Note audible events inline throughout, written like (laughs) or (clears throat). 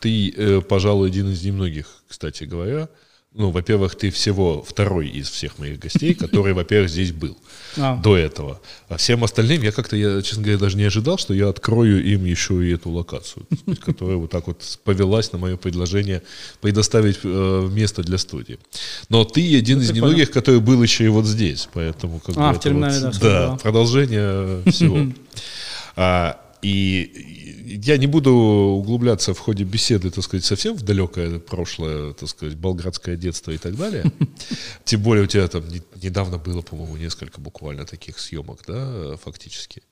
Ты, э, пожалуй, один из немногих, кстати говоря, ну, во-первых, ты всего второй из всех моих гостей, который, во-первых, здесь был а. до этого. А всем остальным я как-то, я, честно говоря, даже не ожидал, что я открою им еще и эту локацию, которая вот так вот повелась на мое предложение предоставить э, место для студии. Но ты один ну, из немногих, который был еще и вот здесь, поэтому как а, бы в терминале, вот, да, да, продолжение всего. А, (laughs) и я не буду углубляться в ходе беседы, так сказать, совсем в далекое прошлое, так сказать, болградское детство и так далее. (laughs) Тем более у тебя там недавно было, по-моему, несколько буквально таких съемок, да, фактически.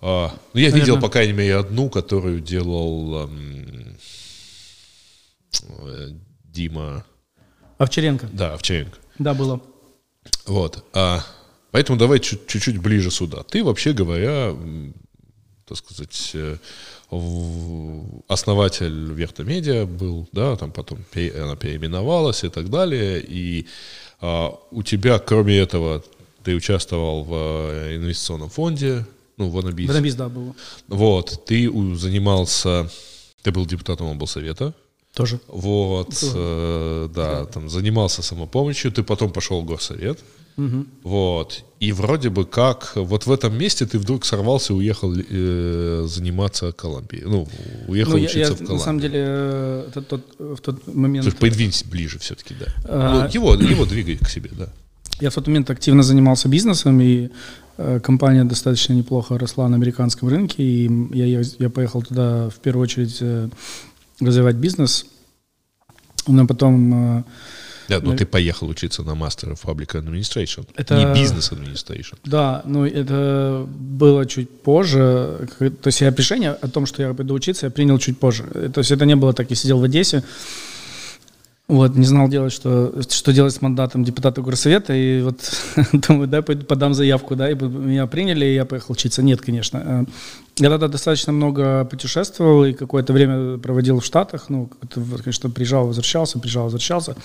А, ну, я видел, по крайней мере, одну, которую делал эм, Дима... Овчаренко. Да, Овчаренко. Да, было. Вот. А, поэтому давай чуть-чуть ближе сюда. Ты, вообще говоря, так сказать, э, основатель Вертомедиа был, да, там потом она переименовалась и так далее, и а, у тебя, кроме этого, ты участвовал в э, инвестиционном фонде, ну, в Анабиз. В Анабиз, да, был. Вот, ты занимался, ты был депутатом облсовета. Тоже. Вот, э, да, да, там занимался самопомощью, ты потом пошел в горсовет. Угу. Вот. И вроде бы как вот в этом месте ты вдруг сорвался и уехал э, заниматься Колумбией. Ну, уехал ну, учиться я, в Колумбию. На самом деле, э, тот, тот, в тот момент... Слушай, подвинься ближе все-таки, да. А... Ну, его, его двигай к себе, да. Я в тот момент активно занимался бизнесом, и э, компания достаточно неплохо росла на американском рынке, и я, я, я поехал туда в первую очередь э, развивать бизнес, но потом... Э, да, но ну, ты поехал учиться на Master of Public Administration, это, не Business Administration. Да, ну это было чуть позже. То есть я решение о том, что я пойду учиться, я принял чуть позже. То есть это не было так, я сидел в Одессе, вот, не знал делать, что, что делать с мандатом депутата горсовета, и вот (laughs) думаю, да, пойду подам заявку, да, и меня приняли, и я поехал учиться. Нет, конечно. Э, я тогда достаточно много путешествовал, и какое-то время проводил в Штатах, ну, конечно, приезжал, возвращался, приезжал, возвращался.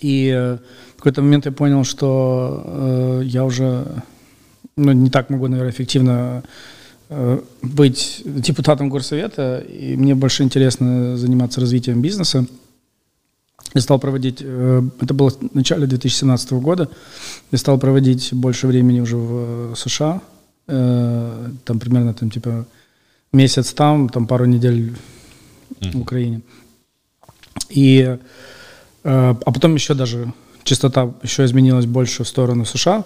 И э, в какой-то момент я понял, что э, я уже ну, не так могу, наверное, эффективно э, быть депутатом горсовета, и мне больше интересно заниматься развитием бизнеса. Я стал проводить, э, это было в начале 2017 года, я стал проводить больше времени уже в США, э, там примерно там типа месяц там, там пару недель в Украине. И Э, а потом еще даже частота еще изменилась больше в сторону США.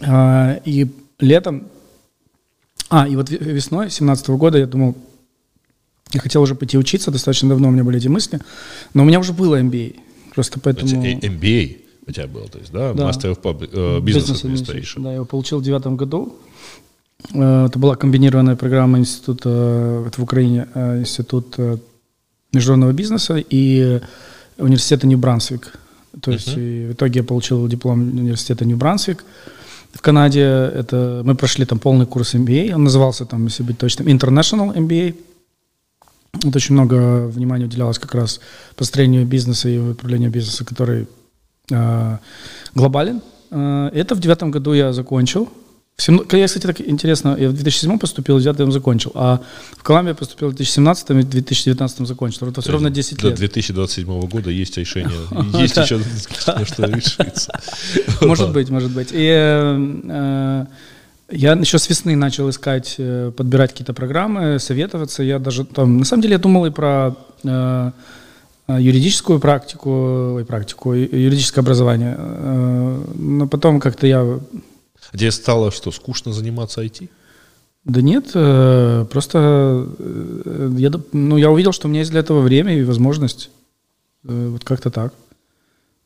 Э, и летом, а, и вот весной 2017 года я думал, я хотел уже пойти учиться, достаточно давно у меня были эти мысли, но у меня уже было MBA, просто поэтому... MBA у тебя был, то есть, да? да. Master of Public, uh, Business, Business Administration. Да, я его получил в девятом году. Это была комбинированная программа института, это в Украине, институт международного бизнеса и университета Нью-Брансвик. То есть uh-huh. в итоге я получил диплом университета Нью-Брансвик. В Канаде это мы прошли там полный курс MBA. Он назывался там, если быть точным, International MBA. Вот очень много внимания уделялось как раз построению бизнеса и управлению бизнеса, который э, глобален. Э, это в девятом году я закончил. Я, кстати, так интересно, я в 2007 поступил, в 2009 закончил, а в Колумбию поступил в 2017 и в 2019 закончил. Это все равно 10 лет. До 2027 года есть решение, (laughs) есть еще что (laughs) решиться. Может быть, может быть. И э, я еще с весны начал искать, э, подбирать какие-то программы, советоваться. Я даже там, на самом деле, я думал и про э, юридическую практику, ой, практику, юридическое образование. Но потом как-то я где стало что, скучно заниматься IT? Да нет, э, просто э, я, ну, я увидел, что у меня есть для этого время и возможность. Э, вот как-то так.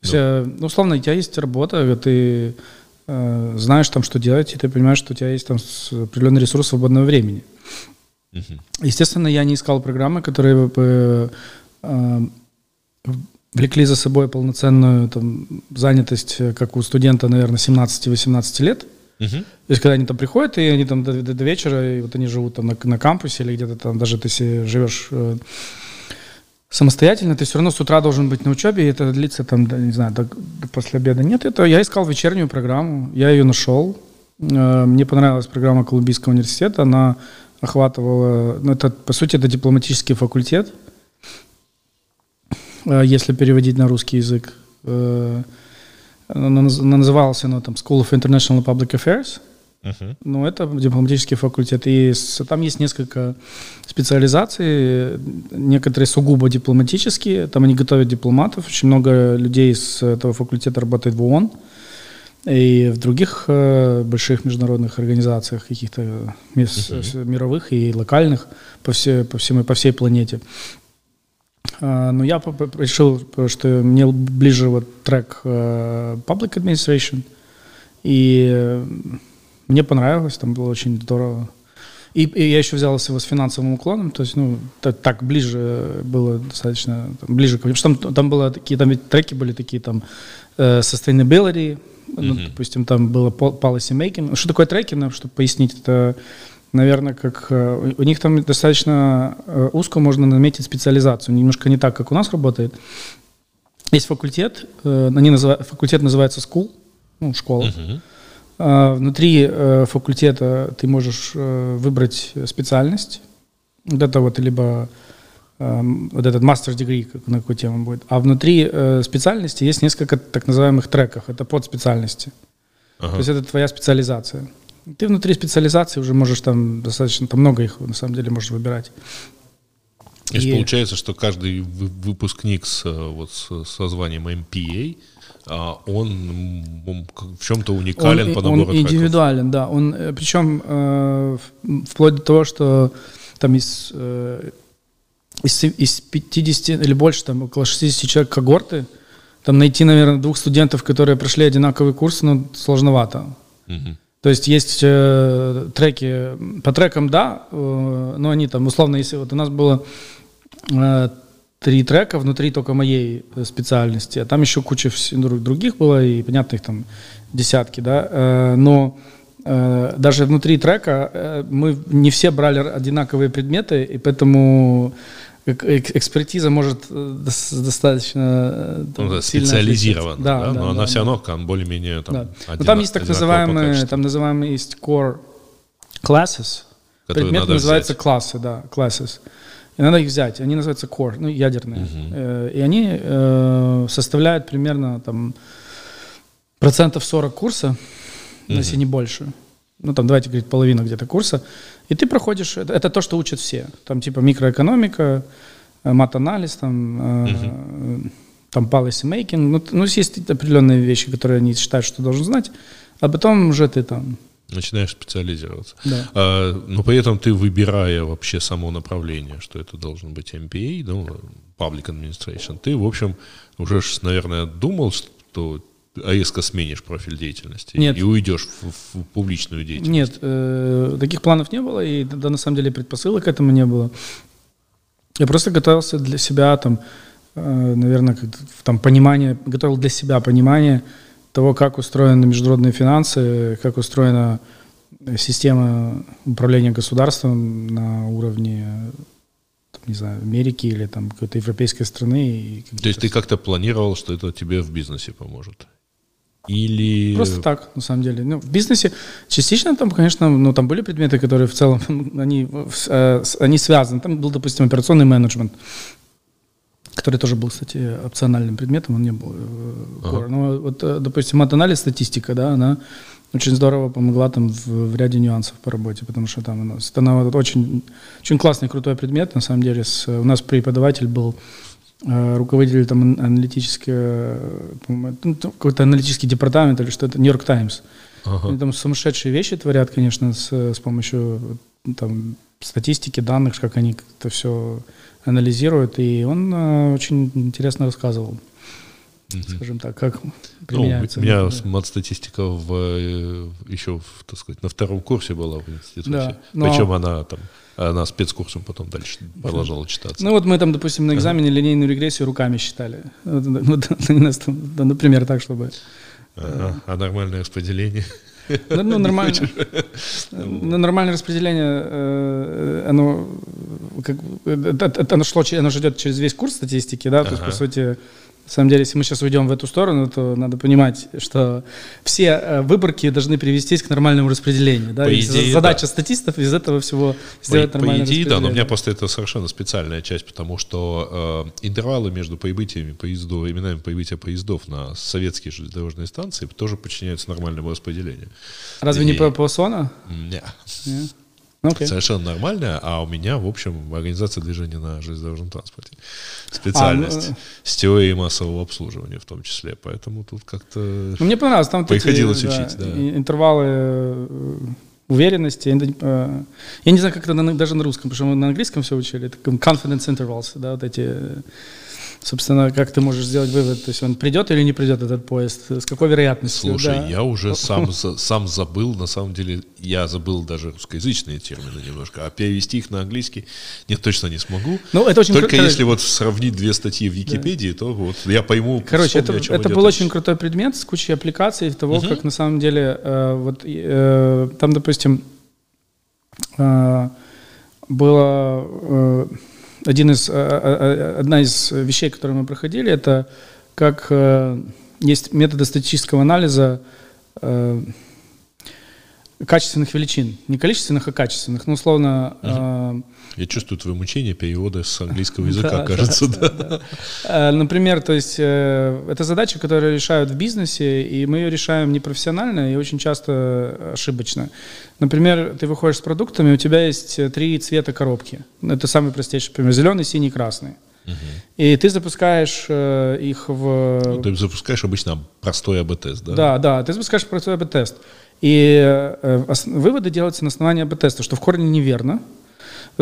Да. ну, условно, у тебя есть работа, ты э, знаешь там, что делать, и ты понимаешь, что у тебя есть там определенный ресурс свободного времени. Угу. Естественно, я не искал программы, которые бы э, влекли за собой полноценную там, занятость, как у студента, наверное, 17-18 лет. Угу. То есть, когда они там приходят, и они там до, до, до вечера, и вот они живут там на, на кампусе или где-то там, даже ты если живешь э, самостоятельно, ты все равно с утра должен быть на учебе, и это длится там, не знаю, до, до после обеда. Нет, это я искал вечернюю программу, я ее нашел. Э, мне понравилась программа Колумбийского университета, она охватывала, ну, это, по сути, это дипломатический факультет, э, если переводить на русский язык. Э, назывался оно там School of International Public Affairs, Uh-huh. Ну, это дипломатический факультет. И с, там есть несколько специализаций, некоторые сугубо дипломатические. Там они готовят дипломатов. Очень много людей с этого факультета работает в ООН и в других э, больших международных организациях, каких-то мест, uh-huh. мировых и локальных по, все, по, всему, по всей планете. А, но я решил, что мне ближе вот трек э, Public Administration, и мне понравилось, там было очень здорово. И, и я еще взял его с финансовым уклоном, то есть, ну, так, так ближе было достаточно, там, ближе, потому что там, там было такие, там ведь треки были такие, там, э, sustainability, ну, mm-hmm. допустим, там было policy making. Что такое треки, ну, чтобы пояснить, это, наверное, как, э, у них там достаточно э, узко можно наметить специализацию, немножко не так, как у нас работает. Есть факультет, э, они называют, факультет называется school, ну, школа. А, внутри факультета ты можешь выбрать специальность. Вот это вот либо эм, вот этот мастер degree, на какую тему будет. А внутри специальности есть несколько так называемых треков. Это подспециальности. Ага. То есть это твоя специализация. Ты внутри специализации уже можешь там достаточно, там много их на самом деле можешь выбирать. То есть и... получается, что каждый выпускник с, вот, со званием MPA – а он в чем-то уникален он, по набору Он индивидуален, да. Он, э, причем э, вплоть до того, что там из, э, из, из 50 или больше, там около 60 человек когорты, там найти, наверное, двух студентов, которые прошли одинаковый курс, ну, сложновато. Угу. То есть есть э, треки, по трекам, да, э, но они там, условно, если вот у нас было э, три трека внутри только моей э, специальности, а там еще куча других было, и понятно, их там десятки, да, э, но э, даже внутри трека мы не все брали одинаковые предметы, и поэтому экспертиза может достаточно там, ну, да, специализирована, да, да, да, но да, она да, все равно там более-менее там, да. одинак, но там есть так называемые, там называемые есть core classes, предмет называется взять. классы, да, classes. И надо их взять. Они называются core, ну, ядерные. Uh-huh. И они э, составляют примерно там процентов 40 курса, uh-huh. если не больше. Ну, там, давайте говорить, половина где-то курса. И ты проходишь, это, это то, что учат все. Там типа микроэкономика, э, мат-анализ, там, uh-huh. там policy making. Ну, ну, есть определенные вещи, которые они считают, что должен знать. А потом уже ты там Начинаешь специализироваться. Да. А, но при этом ты, выбирая вообще само направление, что это должен быть MPA, ну, Public Administration, ты, в общем, уже, наверное, думал, что резко сменишь профиль деятельности Нет. и уйдешь в, в публичную деятельность? Нет, э, таких планов не было, и да, на самом деле предпосылок к этому не было. Я просто готовился для себя, там, э, наверное, там, понимание, готовил для себя понимание, того, как устроены международные финансы, как устроена система управления государством на уровне там, не знаю, Америки или там какой-то европейской страны. И То есть ты как-то планировал, что это тебе в бизнесе поможет? Или... Просто так, на самом деле. Ну, в бизнесе частично там, конечно, ну, там были предметы, которые в целом, они, э, они связаны. Там был, допустим, операционный менеджмент который тоже был, кстати, опциональным предметом, он не был э, ага. Но вот, э, допустим, мат-анализ, статистика, да, она очень здорово помогла там в, в ряде нюансов по работе, потому что там у нас, она вот очень, очень классный, крутой предмет, на самом деле. С, у нас преподаватель был руководитель там аналитический, ну, какой-то аналитический департамент или что-то, Нью-Йорк Таймс. Ага. Они там сумасшедшие вещи творят, конечно, с, с помощью там, статистики, данных, как они это все анализирует, и он э, очень интересно рассказывал, mm-hmm. скажем так, как применяется. Ну, у меня мат-статистика в, э, еще, в, так сказать, на втором курсе была в институте. Да, но... Причем она там она спецкурсом потом дальше продолжала читаться. Ну вот мы там, допустим, на экзамене ага. линейную регрессию руками считали. Ну, (laughs) например, так, чтобы... Ага. А нормальное распределение? Ну, ну нормально. (laughs) Ну, нормальное распределение, э, оно, как, это, оно шло, оно же идет через весь курс статистики, да, то есть, по сути, самом деле, если мы сейчас уйдем в эту сторону, то надо понимать, что все э, выборки должны привестись к нормальному распределению. Да? По идее, Задача да. статистов из этого всего сделать по, нормальное По идее, да, но у меня просто это совершенно специальная часть, потому что э, интервалы между прибытиями поездов, именами прибытия поездов на советские железнодорожные станции тоже подчиняются нормальному распределению. Разве не И- по, по СОНа? Не. Не? Ну, окей. Совершенно нормальная, а у меня, в общем, организация движения на железнодорожном транспорте. Специальность. А, ну, С теорией массового обслуживания в том числе. Поэтому тут как-то... Ну, мне понравилось, там вот эти, Приходилось учить, да. и- интервалы э, уверенности. Я не- э, Я не знаю, как это на- даже на русском, потому что мы на английском все учили. Это confidence intervals, да, вот эти, э, собственно, как ты можешь сделать вывод, то есть он придет или не придет этот поезд, с какой вероятностью. Слушай, да. я уже сам, за- сам забыл, на самом деле, я забыл даже русскоязычные термины немножко, а перевести их на английский нет, точно не смогу. Ну, это очень Только круто. если вот сравнить две статьи в Википедии, то вот я пойму, Короче, это, вспомню, о чем это идет был речь. очень крутой предмет с кучей аппликаций того, как на самом деле э, вот э, там, допустим, э, было э, один из э, э, одна из вещей, которые мы проходили, это как э, есть методы статистического анализа э, качественных величин, не количественных, а качественных. Ну, условно, э, Я чувствую твое мучение перевода с английского Да, (laughs) языка, да, кажется, да. да. Э, Например, то есть э, это задача, которую решают в бизнесе, и мы ее решаем непрофессионально и очень часто ошибочно. Например, ты выходишь с продуктами, у тебя есть три цвета коробки. Это самый простейший пример. Зеленый, синий, красный. И ты запускаешь э, их в... Ты запускаешь обычно простой АБ-тест, да? Да, да, ты запускаешь простой АБ-тест. И э, ос- выводы делаются на основании АБ-теста, что в корне неверно,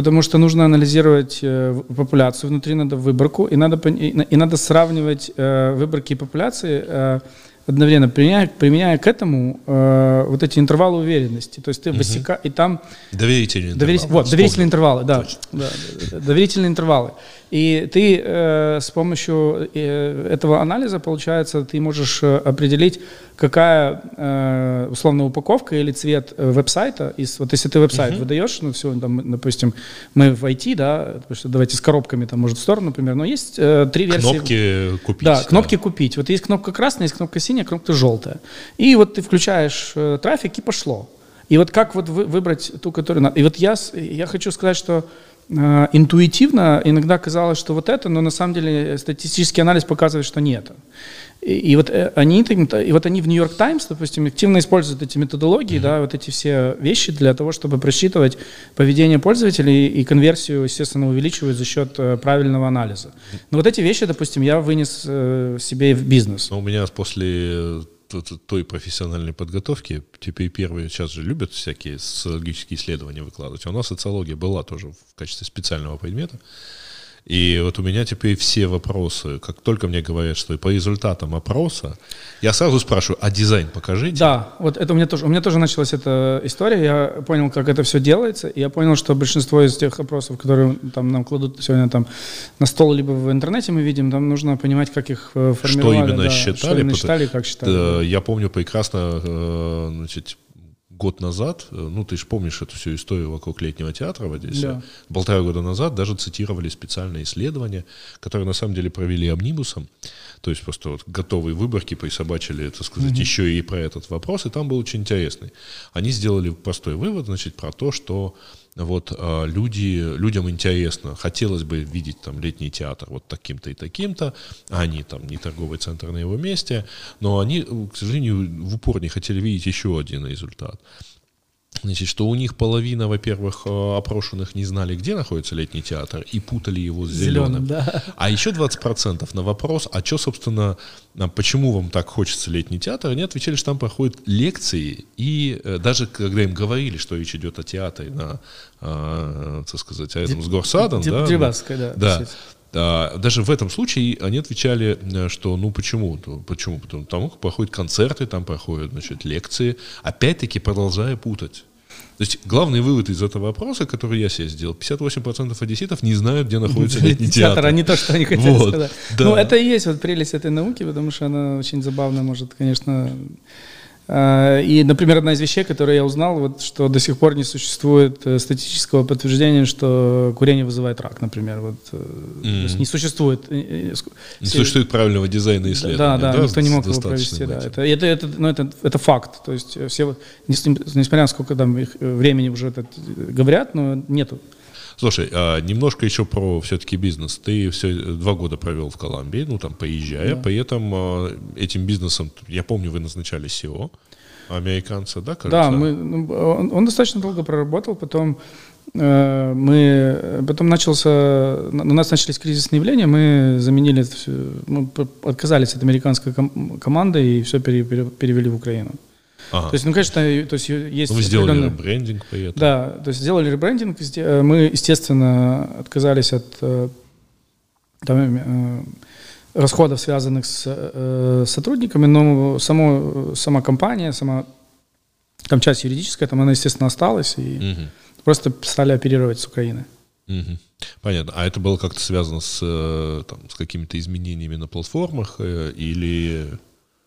потому что нужно анализировать э, популяцию, внутри надо выборку, и надо, и, на- и надо сравнивать э, выборки и популяции э, одновременно, применяя, применяя к этому э, вот эти интервалы уверенности. То есть ты высека... и там Доверительный Доверить- интервал. Вот, доверительные Вспомнил. интервалы, да, да, да, доверительные интервалы. И ты э, с помощью э, этого анализа, получается, ты можешь определить, какая э, условно упаковка или цвет э, веб-сайта. Из, вот если ты веб-сайт выдаешь, ну все, там, допустим, мы в IT, да, потому что давайте с коробками там может в сторону, например, но есть э, три версии. Кнопки купить. Да, кнопки купить. Вот есть кнопка красная, есть кнопка синяя, кнопка желтая. И вот ты включаешь э, трафик и пошло. И вот как вот вы- выбрать ту, которую надо. И вот я, я хочу сказать, что э, интуитивно иногда казалось, что вот это, но на самом деле статистический анализ показывает, что не это. И, и вот э, они, и вот они в Нью-Йорк Таймс, допустим, активно используют эти методологии, да, вот эти все вещи для того, чтобы просчитывать поведение пользователей и конверсию, естественно, увеличивать за счет э, правильного анализа. Но вот эти вещи, допустим, я вынес э, себе в бизнес. Но у меня после той профессиональной подготовки, теперь первые сейчас же любят всякие социологические исследования выкладывать. А у нас социология была тоже в качестве специального предмета. И вот у меня теперь все вопросы, как только мне говорят, что по результатам опроса, я сразу спрашиваю, а дизайн покажите? Да, вот это у меня тоже, у меня тоже началась эта история, я понял, как это все делается, и я понял, что большинство из тех опросов, которые там нам кладут сегодня там на стол, либо в интернете мы видим, там нужно понимать, как их э, Что формировали. именно да, считали? Что именно считали как считали. Да, Я помню прекрасно, э, значит, год назад, э, ну ты же помнишь эту всю историю вокруг летнего театра в Одессе, Да. полтора года назад даже цитировали специальные исследования, которые на самом деле провели Амнимусом, то есть просто вот готовые выборки присобачили, так сказать, еще и про этот вопрос, и там был очень интересный. Они сделали простой вывод, значит, про то, что вот а, люди, людям интересно, хотелось бы видеть там летний театр вот таким-то и таким-то, а они там не торговый центр на его месте, но они, к сожалению, в упор не хотели видеть еще один результат. Значит, что у них половина, во-первых, э, опрошенных не знали, где находится летний театр, и путали его с зеленым. Зеленым, да. А еще 20% на вопрос, а что, собственно, а почему вам так хочется летний театр, они отвечали, что там проходят лекции, и э, даже когда им говорили, что речь идет о театре на, э, так сказать, а этом с Горсадом, Деб- да, Дерибасской, да, да, а, даже в этом случае они отвечали, э, что ну почему? Почему? Потому, что проходят концерты, там проходят значит, лекции, опять-таки продолжая путать. То есть главный вывод из этого вопроса, который я себе сделал, 58% одесситов не знают, где находится летний театр. а не то, что они хотели Вот, сказать. да. Ну, это и есть вот прелесть этой науки, потому что она очень забавно может, конечно, А, и, например, одна из вещей, которую я узнал, вот, что до сих пор не существует э, статистического подтверждения, что курение вызывает рак, например. Вот, mm-hmm. То есть не существует. Не существует правильного дизайна исследования. Да, да, да никто не мог его провести. Да. Это, это, это, ну, это, это факт. То есть все, несмотря на сколько там их времени уже это говорят, но нету. Слушай, а немножко еще про все-таки бизнес. Ты все два года провел в Колумбии, ну там поезжая, да. при этом а, этим бизнесом, я помню, вы назначали SEO американца, да, кажется? Да, мы, ну, он, он достаточно долго проработал, потом э, мы, потом начался, у нас начались кризисные явления, мы заменили, мы отказались от американской ком- команды и все пере, пере, перевели в Украину. Ага. То есть, ну, конечно, то есть есть... Вы сделали ребрендинг поэтому. Да, то есть сделали ребрендинг. Мы, естественно, отказались от э, там, э, расходов, связанных с э, сотрудниками, но само, сама компания, сама там часть юридическая, там она, естественно, осталась, и угу. просто стали оперировать с Украины. Угу. Понятно. А это было как-то связано с, там, с какими-то изменениями на платформах или...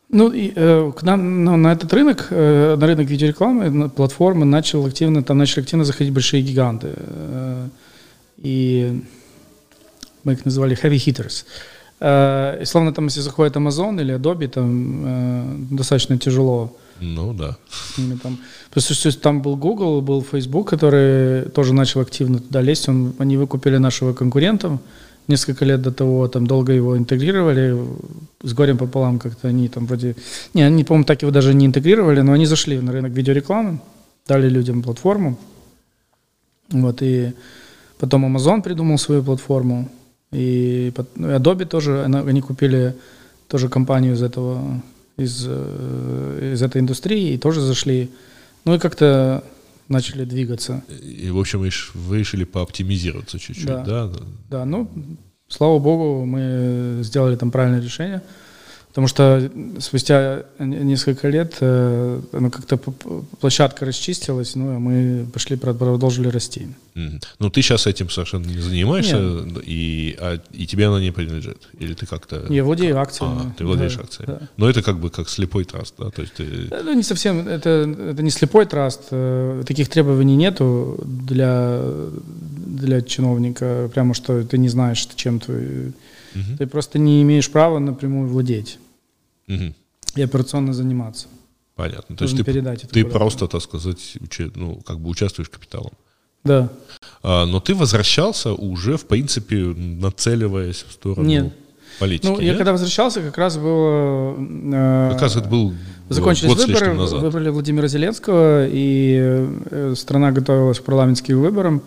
Ну, и, э, к нам ну, на этот рынок, э, на рынок видеорекламы, на платформы начал активно, там начали активно заходить большие гиганты. Э, и мы их называли heavy hitters. Э, и словно там, если заходит Amazon или Adobe, там э, достаточно тяжело. Ну да. Ними там. Потому что там был Google, был Facebook, который тоже начал активно туда лезть. Он, они выкупили нашего конкурента несколько лет до того, там долго его интегрировали, с горем пополам как-то они там вроде... Не, они, по-моему, так его даже не интегрировали, но они зашли на рынок видеорекламы, дали людям платформу. Вот, и потом Amazon придумал свою платформу, и Adobe тоже, они купили тоже компанию из этого, из, э, из этой индустрии, и тоже зашли. Ну и как-то начали двигаться. И, в общем, вы решили пооптимизироваться чуть-чуть, да? Да, да ну, слава богу, мы сделали там правильное решение. Потому что спустя несколько лет э, ну, как-то площадка расчистилась, ну, а мы пошли, продолжили расти. Mm-hmm. Ну, ты сейчас этим совершенно не занимаешься, и, а, и тебе она не принадлежит? Или ты как-то... Я владею акциями. А, ты владеешь да, акциями. Да. Но это как бы как слепой траст, да? То есть ты... Ну, не совсем, это, это не слепой траст, э, таких требований нету для, для чиновника, прямо что ты не знаешь, чем ты... Mm-hmm. Ты просто не имеешь права напрямую владеть угу. и операционно заниматься. Понятно. То есть ты, передать ты просто, так сказать, учи, ну, как бы участвуешь капиталом. Да. А, но ты возвращался уже, в принципе, нацеливаясь в сторону нет. политики. Ну, нет? я когда возвращался, как раз было... Э, как раз это был Закончились год выборы, назад. выбрали Владимира Зеленского, и э, страна готовилась к парламентским выборам.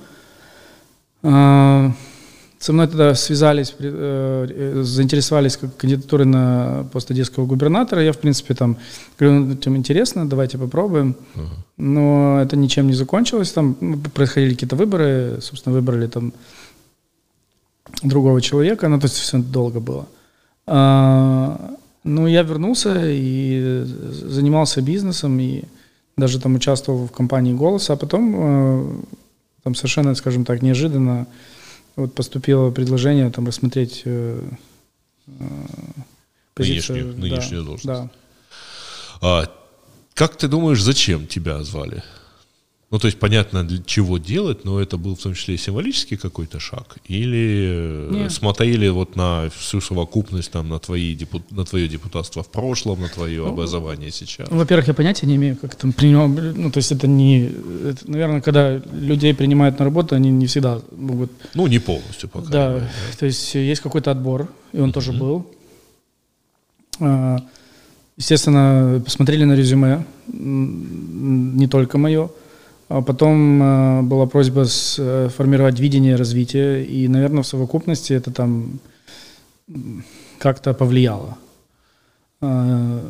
Э, со мной тогда связались, э, заинтересовались как кандидатурой на пост одесского губернатора. Я, в принципе, там говорю, ну, тем интересно, давайте попробуем. Uh-huh. Но это ничем не закончилось. Там ну, происходили какие-то выборы, собственно, выбрали там другого человека, ну, то есть все долго было. А, ну, я вернулся и занимался бизнесом, и даже там участвовал в компании «Голос», а потом э, там совершенно, скажем так, неожиданно вот поступило предложение там рассмотреть э, э, позицию. Нынешнюю, нынешнюю да, должность. Да. А, как ты думаешь, зачем тебя звали? Ну, то есть понятно, для чего делать, но это был в том числе и символический какой-то шаг? Или э, Нет. смотрели вот на всю совокупность, там, на, твои депут... на твое депутатство в прошлом, на твое ну, образование сейчас? Ну, во-первых, я понятия не имею, как там принимал, ну, то есть это не, это, наверное, когда людей принимают на работу, они не всегда могут... Ну, не полностью пока. Да, да. то есть есть какой-то отбор, и он uh-huh. тоже был. А, естественно, посмотрели на резюме, не только мое, потом э, была просьба сформировать э, видение развития, и, наверное, в совокупности это там как-то повлияло. Э,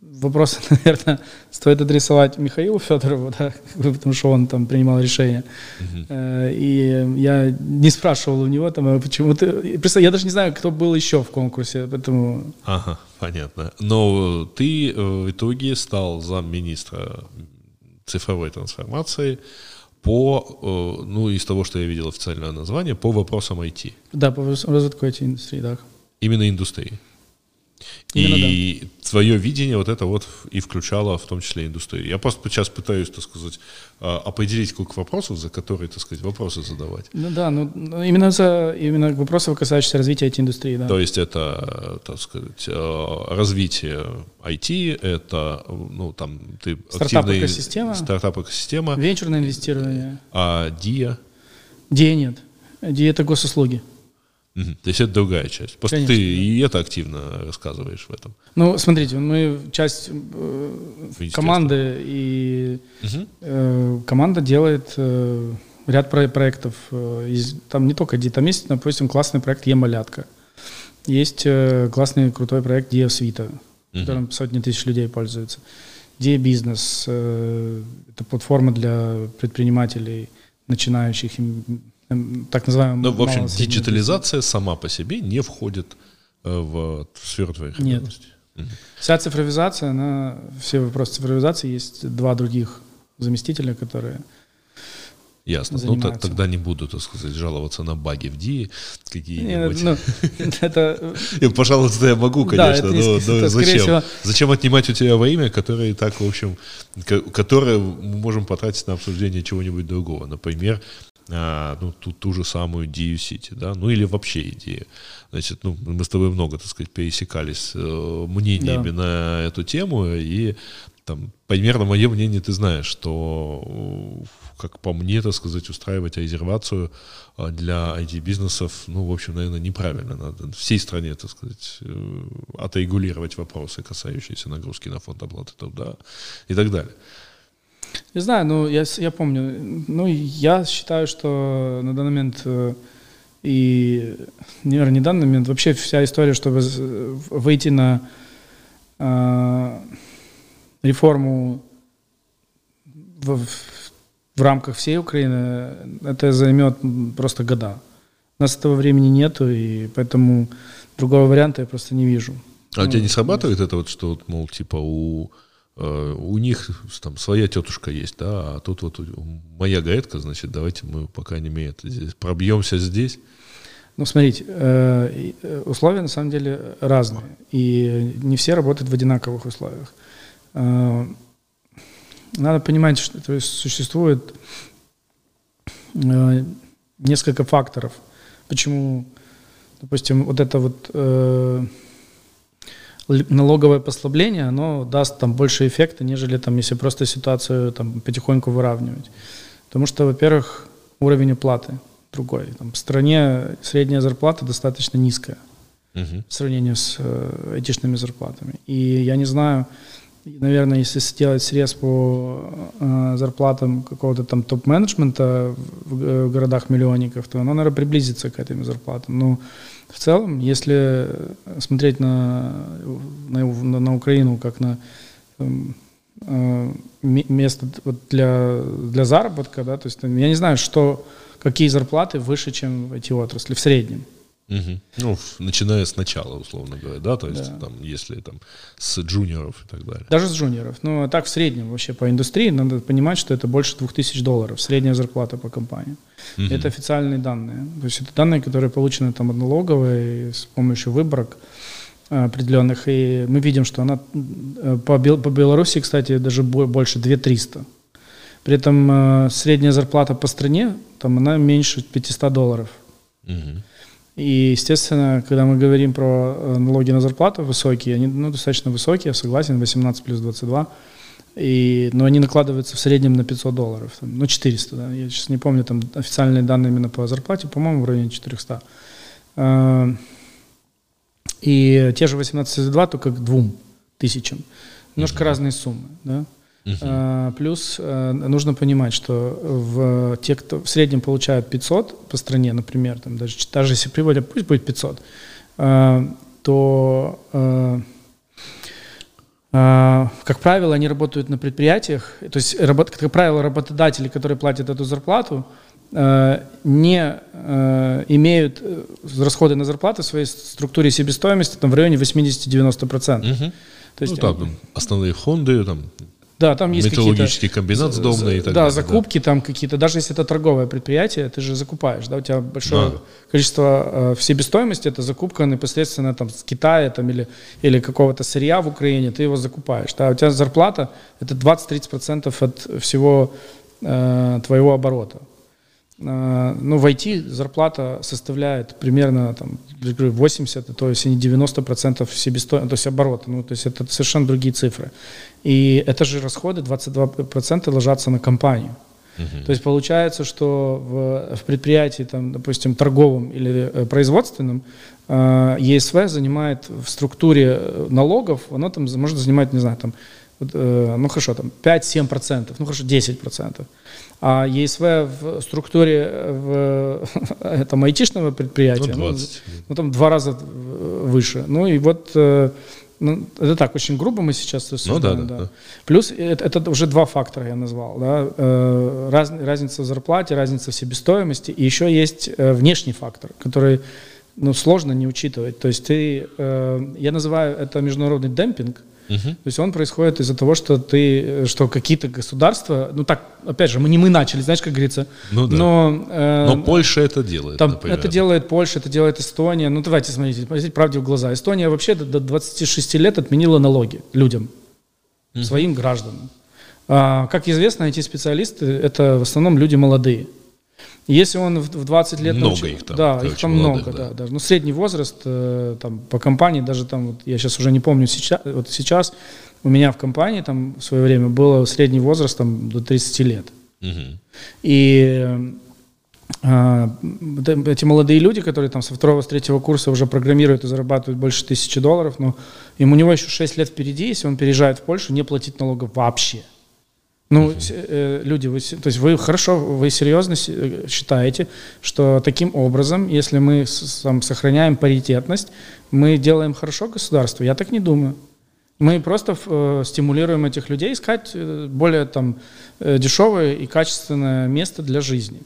вопрос, (laughs) наверное, стоит адресовать Михаилу Федорову, да, потому что он там принимал решение. Угу. И я не спрашивал у него там, а почему ты... Просто я даже не знаю, кто был еще в конкурсе, поэтому... Ага, понятно. Но ты в итоге стал замминистра цифровой трансформации по, э, ну, из того, что я видел официальное название, по вопросам IT. Да, по развитку IT-индустрии, да. Именно индустрии. И да. твое видение вот это вот и включало в том числе индустрию. Я просто сейчас пытаюсь, так сказать, а, определить круг вопросов, за которые, так сказать, вопросы задавать. Ну да, ну именно за именно вопросы, касающиеся развития IT-индустрии, да. То есть это, так сказать, а, развитие IT, это, ну там, ты стартап-экосистема, стартап-экосистема, венчурное инвестирование. А DIA? DIA нет. DIA это госуслуги. Угу. То есть это другая часть. Просто Конечно, ты да. и это активно рассказываешь в этом. Ну, смотрите, мы часть э, команды, и угу. э, команда делает э, ряд про проектов. Э, из, там не только там есть, допустим, классный проект Емалятка. Есть э, классный крутой проект Dia Свита, угу. которым сотни тысяч людей пользуются. Dia Бизнес э, это платформа для предпринимателей, начинающих так называемый... Ну, в общем, диджитализация сама по себе не входит э, в сферу твоих Нет. Угу. Вся цифровизация, она, все вопросы цифровизации, есть два других заместителя, которые Ясно. Занимаются. Ну, тогда не буду, так сказать, жаловаться на баги в DI какие-нибудь. Ну, (laughs) это... (laughs) Пожалуйста, я могу, конечно, да, но, но зачем? Всего... Зачем отнимать у тебя во имя, которое и так, в общем, которое мы можем потратить на обсуждение чего-нибудь другого. Например, а, ну, ту, ту же самую идею Сити, да, ну или вообще идея. Значит, ну, мы с тобой много, так сказать, пересекались э, мнениями да. на эту тему, и там, примерно мое мнение ты знаешь, что, как по мне, так сказать, устраивать резервацию а, для IT-бизнесов, ну, в общем, наверное, неправильно. Надо всей стране, так сказать, э, отрегулировать вопросы, касающиеся нагрузки на фонд оплаты труда и так далее. Не знаю, ну я, я помню. Ну, я считаю, что на данный момент э, и, наверное, не данный момент, вообще вся история, чтобы выйти на э, реформу в, в рамках всей Украины, это займет просто года. У нас этого времени нету, и поэтому другого варианта я просто не вижу. А ну, у тебя не срабатывает это вот, что, вот, мол, типа у у них там своя тетушка есть, да, а тут вот моя гаэтка, значит, давайте мы, по крайней мере, здесь пробьемся здесь. Ну, смотрите, э, э, условия на самом деле разные, и не все работают в одинаковых условиях. Надо понимать, что то есть, существует несколько факторов, почему, допустим, вот это вот налоговое послабление, оно даст там больше эффекта, нежели там, если просто ситуацию там потихоньку выравнивать. Потому что, во-первых, уровень оплаты другой. Там, в стране средняя зарплата достаточно низкая угу. в сравнении с э, айтишными зарплатами. И я не знаю, наверное, если сделать срез по э, зарплатам какого-то там топ-менеджмента в, э, в городах-миллионников, то оно, наверное, приблизится к этим зарплатам. Но в целом, если смотреть на, на, на Украину как на эм, э, место для, для заработка, да, то есть я не знаю, что, какие зарплаты выше, чем в эти отрасли в среднем. Угу. Ну, начиная с начала, условно говоря, да, то есть да. там, если там с джуниоров и так далее. Даже с джуниоров. Ну, а так в среднем вообще по индустрии надо понимать, что это больше 2000 долларов, средняя зарплата по компании. Угу. Это официальные данные. То есть это данные, которые получены там от налоговой с помощью выборок э, определенных. И мы видим, что она э, по, Бел, по Беларуси, кстати, даже больше 2300. При этом э, средняя зарплата по стране, там она меньше 500 долларов. Угу. И, естественно, когда мы говорим про э, налоги на зарплату высокие, они ну, достаточно высокие, я согласен, 18 плюс 22, и, но они накладываются в среднем на 500 долларов, там, ну 400, да, я сейчас не помню там официальные данные именно по зарплате, по-моему, в районе 400. А, и те же 18,2 только к двум тысячам. Немножко разные суммы, да. Uh-huh. Плюс э, нужно понимать, что в те, кто в среднем получают 500 по стране, например, там даже, даже если приводят, пусть будет 500, э, то, как правило, они работают на предприятиях, то есть, как правило, работодатели, которые платят эту зарплату, не имеют расходы на зарплату в своей структуре себестоимости там, в районе 80-90%. Угу. То есть, ну, там, основные фонды, там, Да, там есть Металлургический комбинат сдобный и так да, далее. закупки да. там какие-то, даже если это торговое предприятие, ты же закупаешь, да, у тебя большое да. количество э, в себестоимости, это закупка непосредственно там с Китая там, или, или какого-то сырья в Украине, ты его закупаешь, да, у тебя зарплата это 20-30% от всего э, твоего оборота. Э, ну, в IT зарплата составляет примерно там, 80, то есть не 90% себестоимости, то есть оборота. Ну, то есть это совершенно другие цифры. И это же расходы, 22% ложатся на компанию. uh То есть получается, что в, в предприятии, там, допустим, торговом или э, производственном, э, ЕСВ занимает в структуре э, налогов, оно там может занимать, не знаю, там, э, ну хорошо, там 5-7%, ну хорошо, 10%. А ЕСВ в структуре в (laughs) этом айтишного предприятия, ну, 20. ну, ну там два раза выше. Ну и вот э, ну, это так, очень грубо мы сейчас рассуждаем. Ну, да, да, да. Плюс это, это уже два фактора я назвал. Да? Э, раз, разница в зарплате, разница в себестоимости. И еще есть э, внешний фактор, который ну, сложно не учитывать. То есть ты, я называю это международный демпинг, Угу. То есть он происходит из-за того, что ты, что какие-то государства, ну так, опять же, мы не мы начали, знаешь, как говорится. Ну да. Но, э, но Польша это делает. Там, это делает Польша, это делает Эстония. Ну давайте смотрите, смотрите правде в глаза. Эстония вообще до, до 26 лет отменила налоги людям, угу. своим гражданам. А, как известно, эти специалисты это в основном люди молодые. Если он в 20 лет... Много научил, их там. Да, их там молодых, много, да. да. Даже, ну, средний возраст э, там, по компании, даже там, вот, я сейчас уже не помню, сейчас, вот сейчас у меня в компании там в свое время было средний возраст там, до 30 лет. Угу. И э, эти молодые люди, которые там со второго, с третьего курса уже программируют и зарабатывают больше тысячи долларов, но им у него еще 6 лет впереди, если он переезжает в Польшу, не платить налогов вообще. Ну, э, люди, вы, то есть вы хорошо, вы серьезно э, считаете, что таким образом, если мы сам, сохраняем паритетность, мы делаем хорошо государству? Я так не думаю. Мы просто э, стимулируем этих людей искать э, более там, э, дешевое и качественное место для жизни.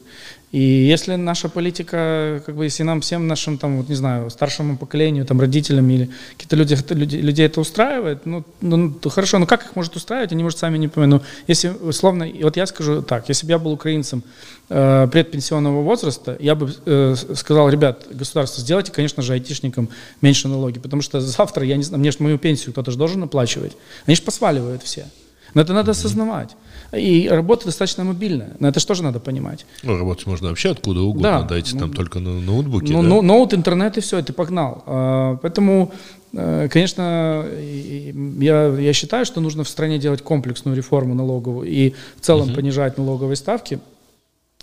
И если наша политика, как бы, если нам всем нашим, там, вот, не знаю, старшему поколению, там, родителям или какие-то люди, люди, людей это устраивает, ну, ну, то хорошо, но как их может устраивать, они, может, сами не понимают. Ну, если, условно, вот я скажу так, если бы я был украинцем э, предпенсионного возраста, я бы э, сказал, ребят, государство, сделайте, конечно же, айтишникам меньше налоги, потому что завтра, я не знаю, мне же мою пенсию кто-то же должен оплачивать. Они же посваливают все. Но это надо осознавать. И работа достаточно мобильная. Но это же тоже надо понимать. Ну, работать можно вообще откуда угодно. Да. Дайте ну, там только на ноутбуке. Ну, да? ну, ноут, интернет и все, и ты погнал. А, поэтому, э, конечно, я, я считаю, что нужно в стране делать комплексную реформу налоговую и в целом угу. понижать налоговые ставки.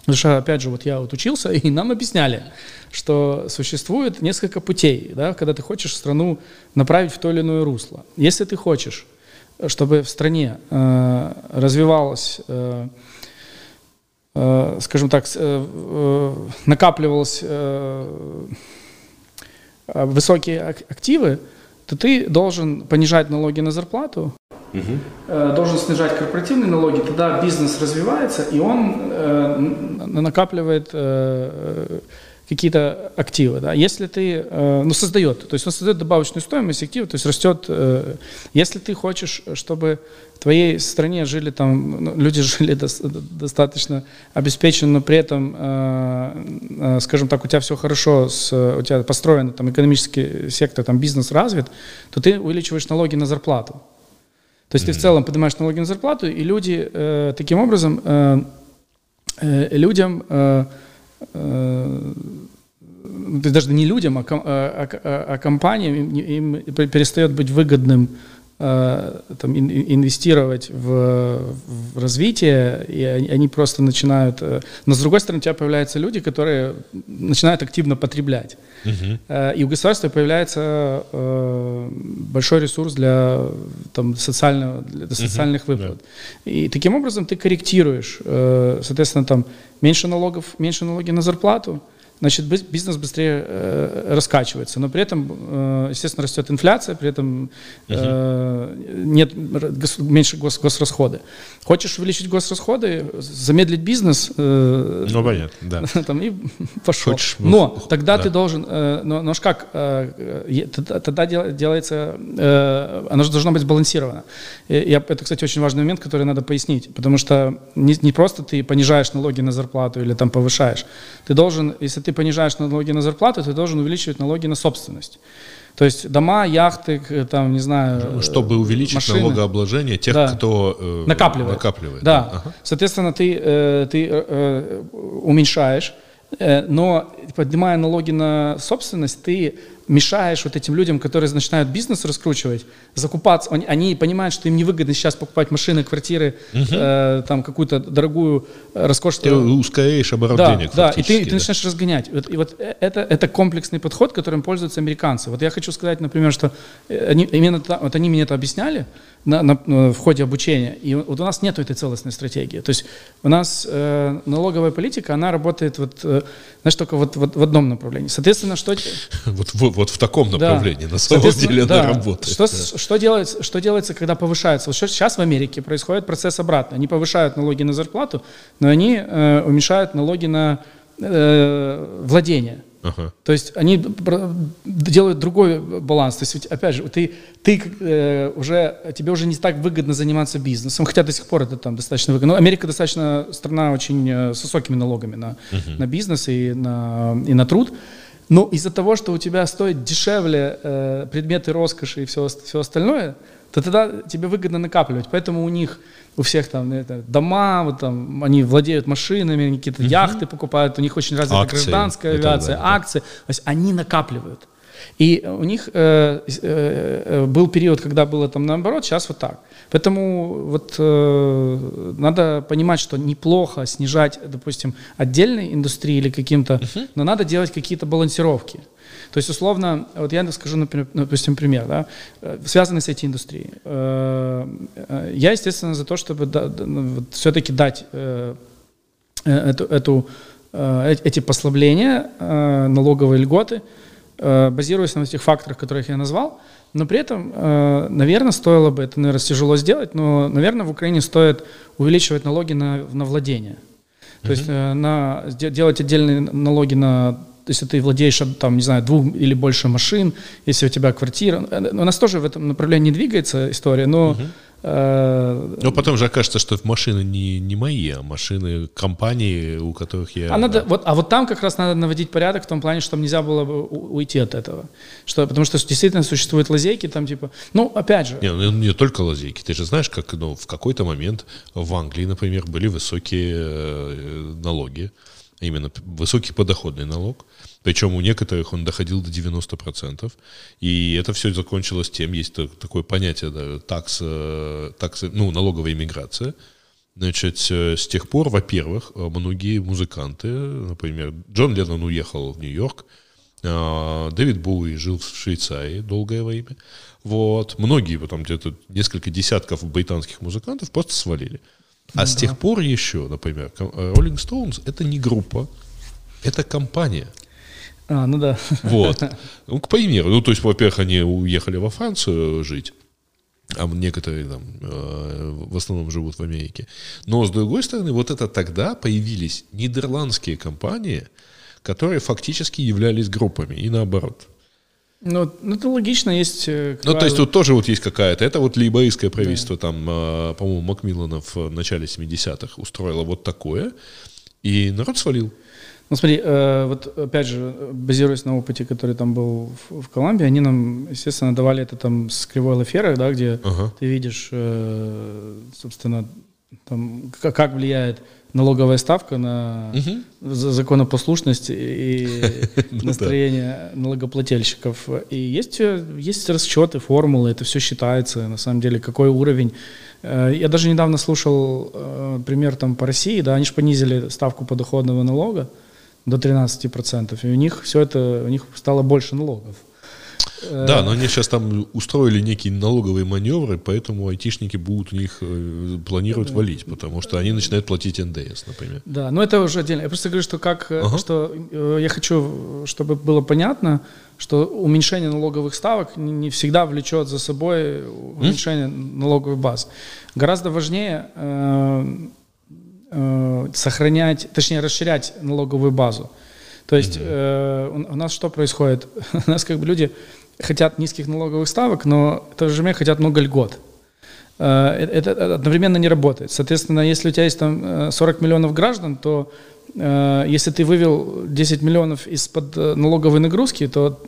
Потому что, опять же, вот я вот учился, (laughs) и нам объясняли, что существует несколько путей, да, когда ты хочешь страну направить в то или иное русло. Если ты хочешь чтобы в стране э, развивалась, э, э, скажем так, накапливалось э, высокие активы, то ты должен понижать налоги на зарплату, угу. должен снижать корпоративные налоги, тогда бизнес развивается, и он накапливает какие-то активы. Да? Если ты, э, ну, создает, то есть он создает добавочную стоимость актива, то есть растет. Э, если ты хочешь, чтобы в твоей стране жили там, ну, люди (laughs) жили до, достаточно обеспеченно, но при этом, э, скажем так, у тебя все хорошо, с, у тебя построен там экономический сектор, там бизнес развит, то ты увеличиваешь налоги на зарплату. То есть mm-hmm. ты в целом поднимаешь налоги на зарплату, и люди таким образом людям даже не людям, а, а, а, а компаниям им, им перестает быть выгодным э, там, инвестировать в, в развитие, и они просто начинают... Э, но с другой стороны, у тебя появляются люди, которые начинают активно потреблять. Uh-huh. И у государства появляется большой ресурс для, там, социального, для социальных uh-huh. выплат. Yeah. И таким образом ты корректируешь, соответственно, там, меньше налогов, меньше налоги на зарплату, значит, бизнес быстрее э, раскачивается. Но при этом, э, естественно, растет инфляция, при этом э, нет гос, меньше гос, госрасходы. Хочешь увеличить госрасходы, замедлить бизнес, э, ну, понятно, да. (laughs) там, и пошел. Хочешь, но тогда да. ты должен, э, но, но ж как, э, тогда делается, э, оно же должно быть сбалансировано. И, я, это, кстати, очень важный момент, который надо пояснить, потому что не, не просто ты понижаешь налоги на зарплату или там повышаешь, ты должен, если ты понижаешь налоги на зарплату, ты должен увеличивать налоги на собственность. То есть дома, яхты, там, не знаю, ну, Чтобы увеличить машины. налогообложение тех, да. кто э, накапливает. накапливает. Да. Ага. Соответственно, ты, э, ты э, уменьшаешь, э, но поднимая налоги на собственность, ты мешаешь вот этим людям, которые начинают бизнес раскручивать, закупаться. Они, они понимают, что им невыгодно сейчас покупать машины, квартиры, угу. э, там какую-то дорогую, э, роскошную. Ты ускоряешь оборот да, денег. Да, и ты, и ты начинаешь разгонять. Вот, и вот это, это комплексный подход, которым пользуются американцы. Вот я хочу сказать, например, что э, они, именно вот они мне это объясняли, на, на, в ходе обучения. И вот у нас нет этой целостной стратегии. То есть у нас э, налоговая политика, она работает вот, э, знаешь, только вот, вот в одном направлении. Соответственно, что... (laughs) Вот, вот, вот в таком направлении, да. на самом деле, да. она работает. Что, да. что, делается, что делается, когда повышается? Вот сейчас в Америке происходит процесс обратно. Они повышают налоги на зарплату, но они э, уменьшают налоги на э, владение. Ага. То есть они делают другой баланс. То есть, опять же, ты, ты э, уже, тебе уже не так выгодно заниматься бизнесом, хотя до сих пор это там достаточно выгодно. Но Америка достаточно страна очень э, с высокими налогами на, uh на бизнес и на, и на труд. Но из-за того, что у тебя стоит дешевле э, предметы роскоши и все, все остальное, то тогда тебе выгодно накапливать. Поэтому у них у всех там это, дома, вот там, они владеют машинами, они какие-то угу. яхты покупают, у них очень развита акции, гражданская авиация, да, акции. Да. То есть они накапливают. И у них э, э, э, был период, когда было там наоборот, сейчас вот так. Поэтому вот э, надо понимать, что неплохо снижать, допустим, отдельные индустрии или каким-то, uh-huh. но надо делать какие-то балансировки. То есть, условно, вот я скажу, например, допустим, пример, да, э, связанный с этой индустрией. Э, я, естественно, за то, чтобы ну, все-таки дать эту, эту, эти послабления, налоговые льготы, базируясь на этих факторах, которых я назвал, но при этом, наверное, стоило бы, это, наверное, тяжело сделать, но, наверное, в Украине стоит увеличивать налоги на, на владение. То mm-hmm. есть на, делать отдельные налоги на если ты владеешь, там, не знаю, двух или больше машин, если у тебя квартира. Э, у нас тоже в этом направлении двигается история, но... Угу. Э, но потом же окажется, что машины не, не мои, а машины компании, у которых я... А, надо, вот, а вот там как раз надо наводить порядок в том плане, что там нельзя было бы уйти от этого. Что, потому что действительно существуют лазейки, там типа... Ну, опять же... Не, ну, не только лазейки. Ты же знаешь, как ну, в какой-то момент в Англии, например, были высокие э, налоги именно высокий подоходный налог, причем у некоторых он доходил до 90%, и это все закончилось тем, есть такое понятие, да, такс, такс, ну, налоговая иммиграция, Значит, с тех пор, во-первых, многие музыканты, например, Джон Леннон уехал в Нью-Йорк, а, Дэвид Боуи жил в Швейцарии долгое время. Вот. Многие, потом где-то несколько десятков британских музыкантов просто свалили. А ну, с тех пор еще, например, э, Rolling Stones это не группа, это компания. А, ну да. Вот. (laughs) Ну, к примеру, ну, то есть, во-первых, они уехали во Францию жить, а некоторые там э, в основном живут в Америке. Но, с другой стороны, вот это тогда появились нидерландские компании, которые фактически являлись группами, и наоборот. Ну, ну, это логично, есть... Э, ну, то есть тут тоже вот есть какая-то... Это вот лейбористское правительство, да. там, э, по-моему, Макмилланов в начале 70-х устроило вот такое, и народ свалил. Ну, смотри, э, вот опять же, базируясь на опыте, который там был в, в Колумбии, они нам, естественно, давали это там с кривой лаферой, да, где ага. ты видишь, э, собственно, там, как, как влияет налоговая ставка на угу. законопослушность и (laughs) ну настроение налогоплательщиков. И есть, есть расчеты, формулы, это все считается, на самом деле, какой уровень. Э, я даже недавно слушал э, пример там по России, да, они же понизили ставку подоходного налога до 13%, и у них все это, у них стало больше налогов. Э, да, но они сейчас там устроили некие налоговые маневры, поэтому айтишники будут у них э, планировать валить, потому что они начинают платить НДС, например. Да, но это уже отдельно. Я просто говорю, что как, ага. что я хочу, чтобы было понятно, что уменьшение налоговых ставок не всегда влечет за собой уменьшение mm? налоговой базы. Гораздо важнее э, э, сохранять, точнее расширять налоговую базу. То есть mm-hmm. э, у, у нас что происходит? (laughs) у нас как бы люди хотят низких налоговых ставок, но в то же время хотят много льгот. Э, это одновременно не работает. Соответственно, если у тебя есть там 40 э, миллионов граждан, то Э, если ты вывел 10 миллионов из-под э, налоговой нагрузки, то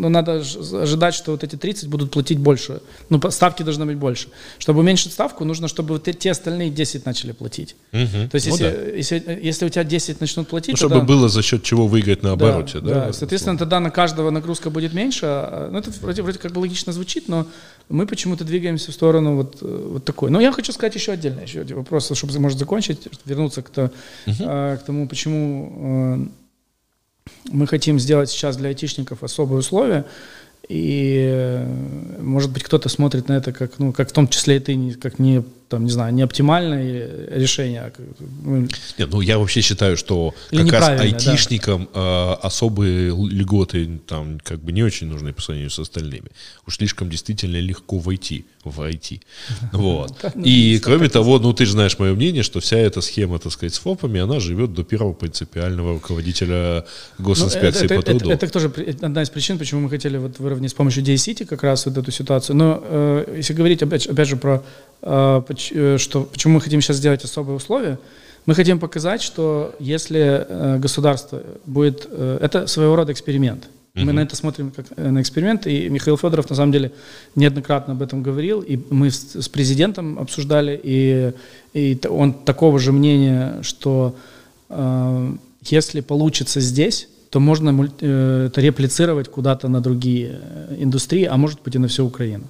ну, надо ожидать, что вот эти 30 будут платить больше. Ну, ставки должны быть больше. Чтобы уменьшить ставку, нужно, чтобы вот те остальные 10 начали платить. Угу. То есть, ну, если, да. если, если у тебя 10 начнут платить... Ну, чтобы тогда... было за счет чего выиграть на обороте. Да, да, да. соответственно, тогда на каждого нагрузка будет меньше. А, ну, это вроде, вроде как бы логично звучит, но мы почему-то двигаемся в сторону вот, вот такой. Но я хочу сказать еще отдельно, еще вопрос, чтобы, может, закончить, вернуться к, то, угу. к тому, почему э, мы хотим сделать сейчас для айтишников особые условия. И, э, может быть, кто-то смотрит на это как, ну, как в том числе и ты, как не там, не знаю, не оптимальное решение. А ну, Нет, ну я вообще считаю, что Или как раз айтишникам да. э, особые льготы там как бы не очень нужны по сравнению с остальными. Уж слишком действительно легко войти в IT. (laughs) Вот. Ну, И кроме того, ну ты же знаешь мое мнение, что вся эта схема, так сказать, с ФОПами, она живет до первого принципиального руководителя госинспекции ну, по труда. Это, тоже одна из причин, почему мы хотели вот выровнять с помощью DSCity как раз вот эту ситуацию. Но э, если говорить опять, же про Э, что, почему мы хотим сейчас сделать особые условия, мы хотим показать, что если э, государство будет... Э, это своего рода эксперимент. Мы на это смотрим как на эксперимент, и Михаил Федоров на самом деле неоднократно об этом говорил, и мы с президентом обсуждали, и, и он такого же мнения, что э, если получится здесь, то можно э, это реплицировать куда-то на другие индустрии, а может быть и на всю Украину.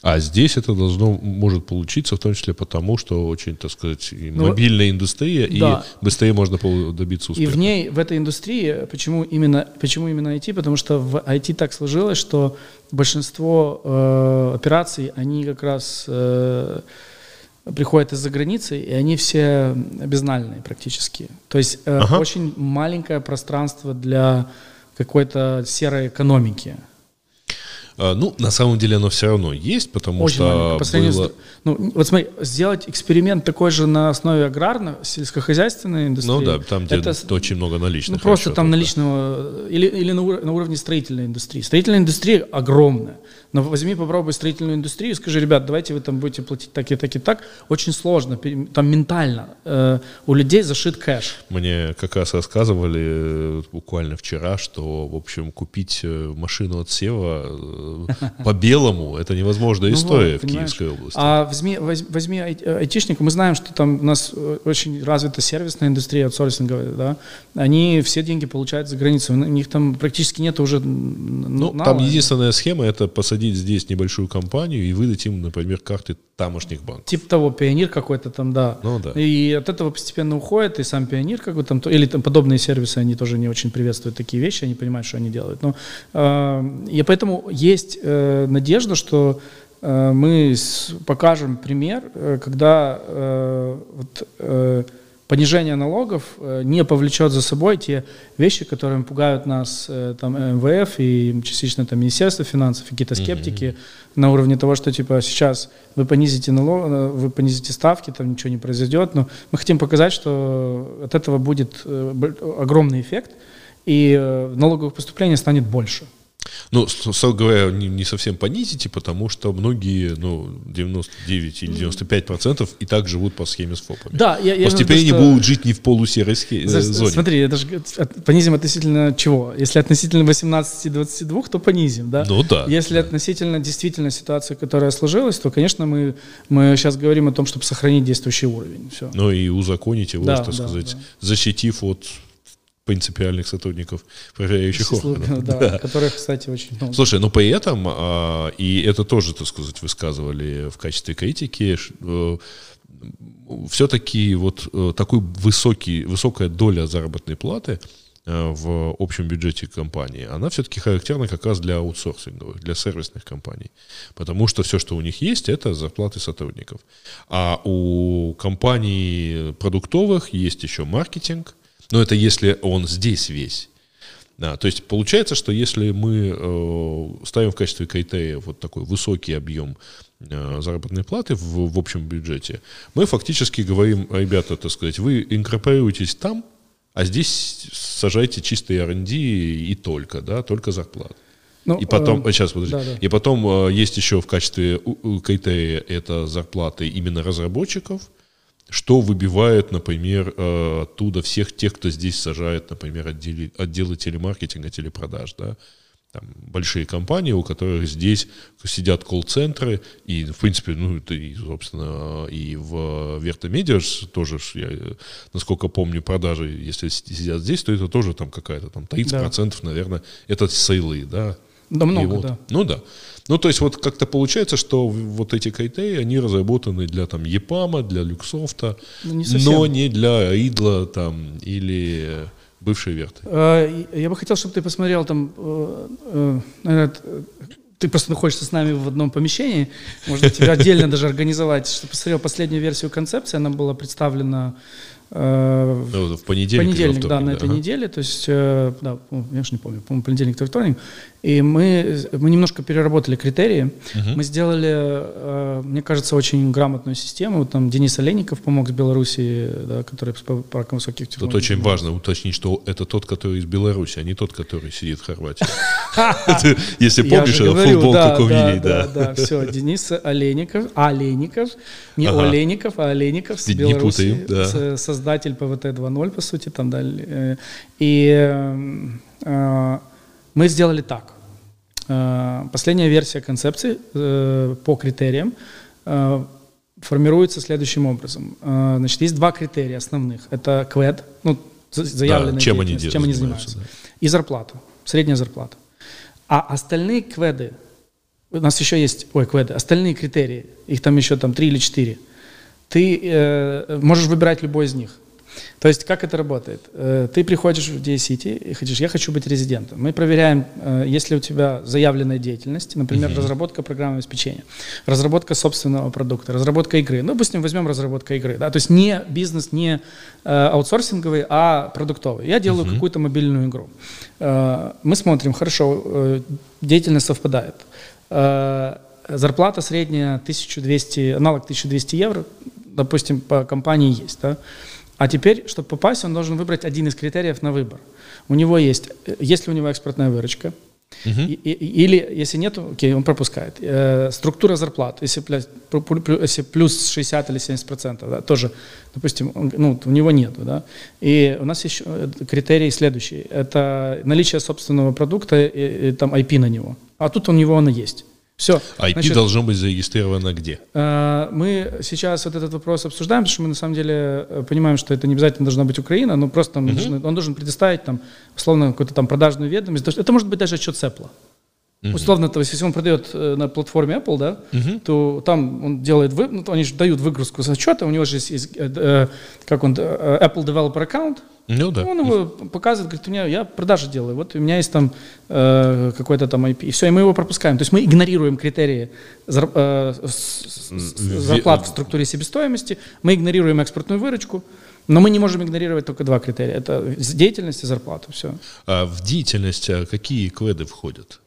А здесь это должно, может получиться, в том числе потому, что очень, так сказать, ну, мобильная индустрия, да. и быстрее можно добиться успеха. И в ней, в этой индустрии, почему именно, почему именно IT? Потому что в IT так сложилось, что большинство э, операций, они как раз э, приходят из-за границы, и они все безнальные практически. То есть э, ага. очень маленькое пространство для какой-то серой экономики. А, ну, на самом деле оно все равно есть, потому Очень что по было... с... Ну, вот смотри, сделать эксперимент такой же на основе аграрной, сельскохозяйственной индустрии. Ну да, там, где это, очень много наличных. Ну, просто там наличного... Или, или на, ур... на уровне строительной индустрии. Строительная индустрия огромная. Но возьми, попробуй строительную индустрию, скажи, ребят, давайте вы там будете платить так и так и так. Очень сложно, там ментально. Э, у людей зашит кэш. Мне как раз рассказывали э, буквально вчера, что, в общем, купить э, машину от Сева э, по белому это невозможная ну история в Киевской области. А возьми, возьми айтишника, мы знаем, что там у нас очень развита сервисная индустрия, аутсорсинговая, да, они все деньги получают за границей, у них там практически нет уже Ну, там единственная схема это посадить посадить здесь небольшую компанию и выдать им, например, карты тамошних банков. Типа того, пионер какой-то там, да. Ну да. И от этого постепенно уходит, и сам пионер как бы там, или там подобные сервисы, они тоже не очень приветствуют такие вещи, они понимают, что они делают. Но, э, и поэтому есть э, надежда, что э, мы с, покажем пример, э, когда э, вот, э, понижение налогов э, не повлечет за собой те вещи, которые пугают нас, э, там, МВФ и частично там Министерство финансов, какие-то скептики mm-hmm. на уровне того, что типа сейчас вы понизите налог, э, вы понизите ставки, там ничего не произойдет, но мы хотим показать, что от этого будет огромный эффект, и налоговых поступлений станет больше. Ну, строго говоря, не, не совсем понизите, потому что многие, ну, 99 или 95 процентов и так живут по схеме с ФОПами. Да, я, я Просто теперь они что... будут жить не в полусерой схеме, За, зоне. Смотри, это же понизим относительно чего? Если относительно 18 и 22, то понизим, да? Ну да. Если да. относительно действительно ситуации, которая сложилась, то, конечно, мы, мы сейчас говорим о том, чтобы сохранить действующий уровень. Все. Ну и узаконить его, да, так да, сказать, да. защитив от принципиальных сотрудников проверяющих органов. (laughs) Да, да. Которых, кстати, очень много. Слушай, ну при этом, а, и это тоже, так сказать, высказывали в качестве критики, э, все-таки вот э, такой высокий, высокая доля заработной платы э, в общем бюджете компании, она все-таки характерна как раз для аутсорсинговых, для сервисных компаний. Потому что все, что у них есть, это зарплаты сотрудников. А у компаний продуктовых есть еще маркетинг, но это если он здесь весь. Да, то есть получается, что если мы э, ставим в качестве критерия вот такой высокий объем э, заработной платы в, в общем бюджете, мы фактически говорим, ребята, так сказать, вы инкорпорируетесь там, а здесь сажайте чистые R&D и только, да, только зарплат. Ну, и потом, э, сейчас, подожди, да, да. и потом э, есть еще в качестве критерия это зарплаты именно разработчиков, что выбивает, например, э, оттуда всех тех, кто здесь сажает, например, отделы, отделы телемаркетинга, телепродаж, да, там большие компании, у которых здесь сидят колл-центры, и, в принципе, ну, это и, собственно, и в Вертомедиа тоже, я, насколько помню, продажи, если сидят здесь, то это тоже там какая-то, там 30%, да. наверное, это сейлы, да. Да много, вот, да. Ну да. Ну, то есть вот как-то получается, что вот эти критерии, они разработаны для там EPAM, для Люксофта, ну, не но не для Идла там или бывшей Верты. А, я бы хотел, чтобы ты посмотрел там, э, э, ты просто находишься с нами в одном помещении, можно тебя отдельно даже организовать, чтобы посмотрел последнюю версию концепции, она была представлена Э, ну, в понедельник. Понедельник, да, на этой ага. неделе. То есть, э, да, я же не помню, по-моему, понедельник, вторник. И мы, мы немножко переработали критерии. Угу. Мы сделали, э, мне кажется, очень грамотную систему. Там Денис Олейников помог с Беларуси, да, который по паркам высоких технологий. Тут очень важно уточнить, что это тот, который из Беларуси, а не тот, который сидит в Хорватии. (laughs) Если помнишь, футболку Кувини, да. Да, все, Денис Олейников, Олейников, не Олейников, а Олейников с Беларуси, создатель ПВТ 2.0, по сути, там, да. Э, и э, мы сделали так. Э, последняя версия концепции по критериям формируется следующим образом. Значит, есть два критерия основных. Это КВЭД, ну, заявленная да, чем они, чем они занимаются, да. и зарплата, средняя зарплата. А остальные кведы, у нас еще есть, ой, кведы, остальные критерии, их там еще там три или четыре, ты э, можешь выбирать любой из них. То есть как это работает? Э, ты приходишь в DSCity и хочешь, я хочу быть резидентом. Мы проверяем, э, есть ли у тебя заявленная деятельность, например, uh-huh. разработка программы обеспечения, разработка собственного продукта, разработка игры. Ну, допустим, возьмем разработка игры. Да? То есть не бизнес, не э, аутсорсинговый, а продуктовый. Я делаю uh-huh. какую-то мобильную игру. Мы смотрим, хорошо, деятельность совпадает. Зарплата средняя 1200, аналог 1200 евро, допустим, по компании есть, да? А теперь, чтобы попасть, он должен выбрать один из критериев на выбор. У него есть, э, есть ли у него экспортная выручка, Uh-huh. И, и, или, если нет, окей, он пропускает. Э, структура зарплат, если, если плюс 60 или 70 процентов, да, тоже, допустим, он, ну, у него нет. Да. И у нас еще э, критерий следующий. Это наличие собственного продукта и, и там IP на него. А тут у него оно есть. Все. IP Значит, должно быть зарегистрировано где? Э, мы сейчас вот этот вопрос обсуждаем, потому что мы на самом деле э, понимаем, что это не обязательно должна быть Украина, но просто там, uh-huh. должны, он должен предоставить там, условно, какую-то там продажную ведомость. Это может быть даже отчет Сэпла. Uh-huh. Условно, то есть, если он продает э, на платформе Apple, да, uh-huh. то там он делает, вы, ну, они же дают выгрузку с отчета, у него же есть, есть э, как он, Apple Developer Account, ну да. Он его показывает, говорит, у меня я продажи делаю, вот у меня есть там э, какой-то там IP, и все, и мы его пропускаем. То есть мы игнорируем критерии зар, э, зарплат в структуре себестоимости, мы игнорируем экспортную выручку, но мы не можем игнорировать только два критерия. Это деятельность и зарплата, все. А в деятельность а какие кведы входят?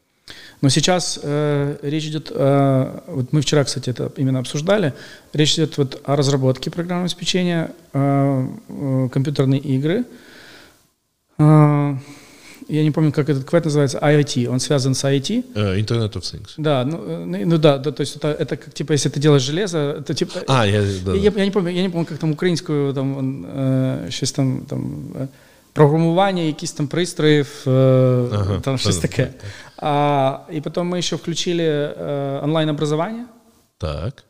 Но сейчас э, речь идет, э, вот мы вчера, кстати, это именно обсуждали, речь идет вот о разработке программного обеспечения, э, э, компьютерные игры. Э, я не помню, как этот квет называется, IoT, он связан с IoT. Uh, э, Internet of Things. Да, ну, э, ну, ну да, да, то есть это, это как, типа, если ты делаешь железо, это типа... А, я, да, я, я, не помню, я не помню, как там українською, там, э, щось там, там, програмування якісь там пристроїв, ага, там щось таке. Так, так. А, и потом мы еще включили онлайн-образование. Так.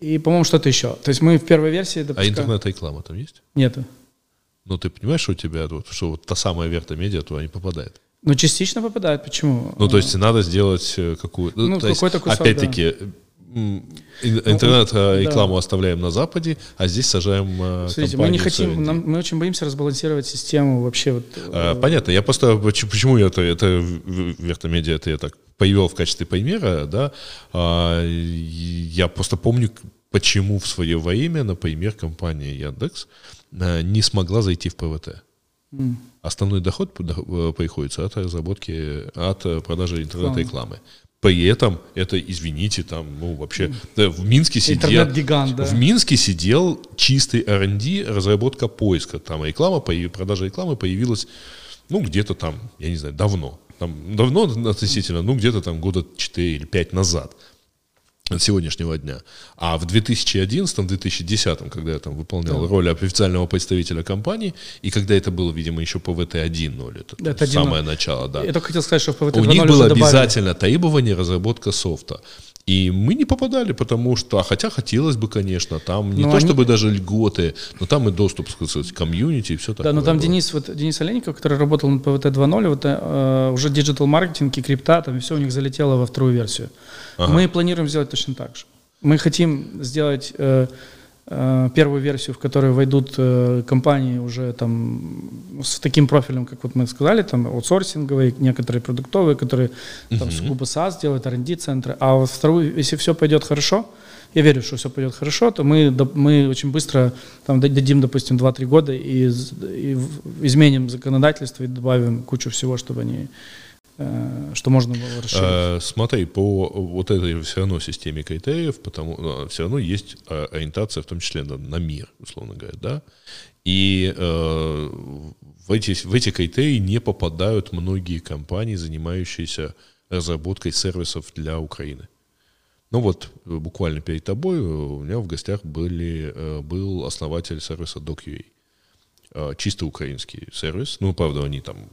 И, по-моему, что-то еще. То есть мы в первой версии допускаем... А интернет-реклама там есть? Нету. Ну, ты понимаешь, что у тебя, вот, что вот та самая Верта-медиа туда не попадает? Ну, частично попадает. Почему? Ну, то есть надо сделать э, какую... Ну, то какой-то кусок, Опять-таки, да. Интернет-рекламу да. оставляем на Западе, а здесь сажаем Смотрите, мы не хотим, нам, мы очень боимся разбалансировать систему вообще. Вот, а, понятно, я просто, почему это, это Вертомедиа, это я так появил в качестве примера, да, а, я просто помню, почему в свое время, например, компания Яндекс не смогла зайти в ПВТ. Mm. Основной доход приходится от разработки, от продажи интернет-рекламы. При этом это, извините, там, ну, вообще, да, в Минске сидел... да. В Минске сидел чистый R&D, разработка поиска. Там реклама, продажа рекламы появилась, ну, где-то там, я не знаю, давно. Там, давно относительно, ну, где-то там года 4 или 5 назад сегодняшнего дня. А в 2011-2010, когда я там выполнял да. роль официального представителя компании, и когда это было, видимо, еще по ВТ 1.0, это, это самое 1.0. начало, да. Я только хотел сказать, что в ПВТ У них было обязательно требование разработка софта. И мы не попадали, потому что, а хотя хотелось бы, конечно, там не но то они... чтобы даже льготы, но там и доступ, сказать, к комьюнити и все такое. Да, но там было. Денис, вот, Денис Алейников, который работал на ПВТ 2.0, вот, э, уже digital маркетинг и крипта, там все у них залетело во вторую версию. Ага. Мы планируем сделать точно так же. Мы хотим сделать э, Э, первую версию, в которую войдут э, компании уже там с таким профилем, как вот мы сказали, там аутсорсинговые, некоторые продуктовые, которые там сугубо SaaS делают, R&D центры. А вот вторую, если все пойдет хорошо, я верю, что все пойдет хорошо, то мы, мы очень быстро там, дадим, допустим, 2-3 года и, и изменим законодательство и добавим кучу всего, чтобы они Э, что можно было расширить? А, смотри, по вот этой все равно системе критериев, потому ну, все равно есть ориентация, в том числе на, на мир, условно говоря, да. И э, в, эти, в эти критерии не попадают многие компании, занимающиеся разработкой сервисов для Украины. Ну вот, буквально перед тобой у меня в гостях были, был основатель сервиса DocUA. Чисто украинский сервис. Ну, правда, они там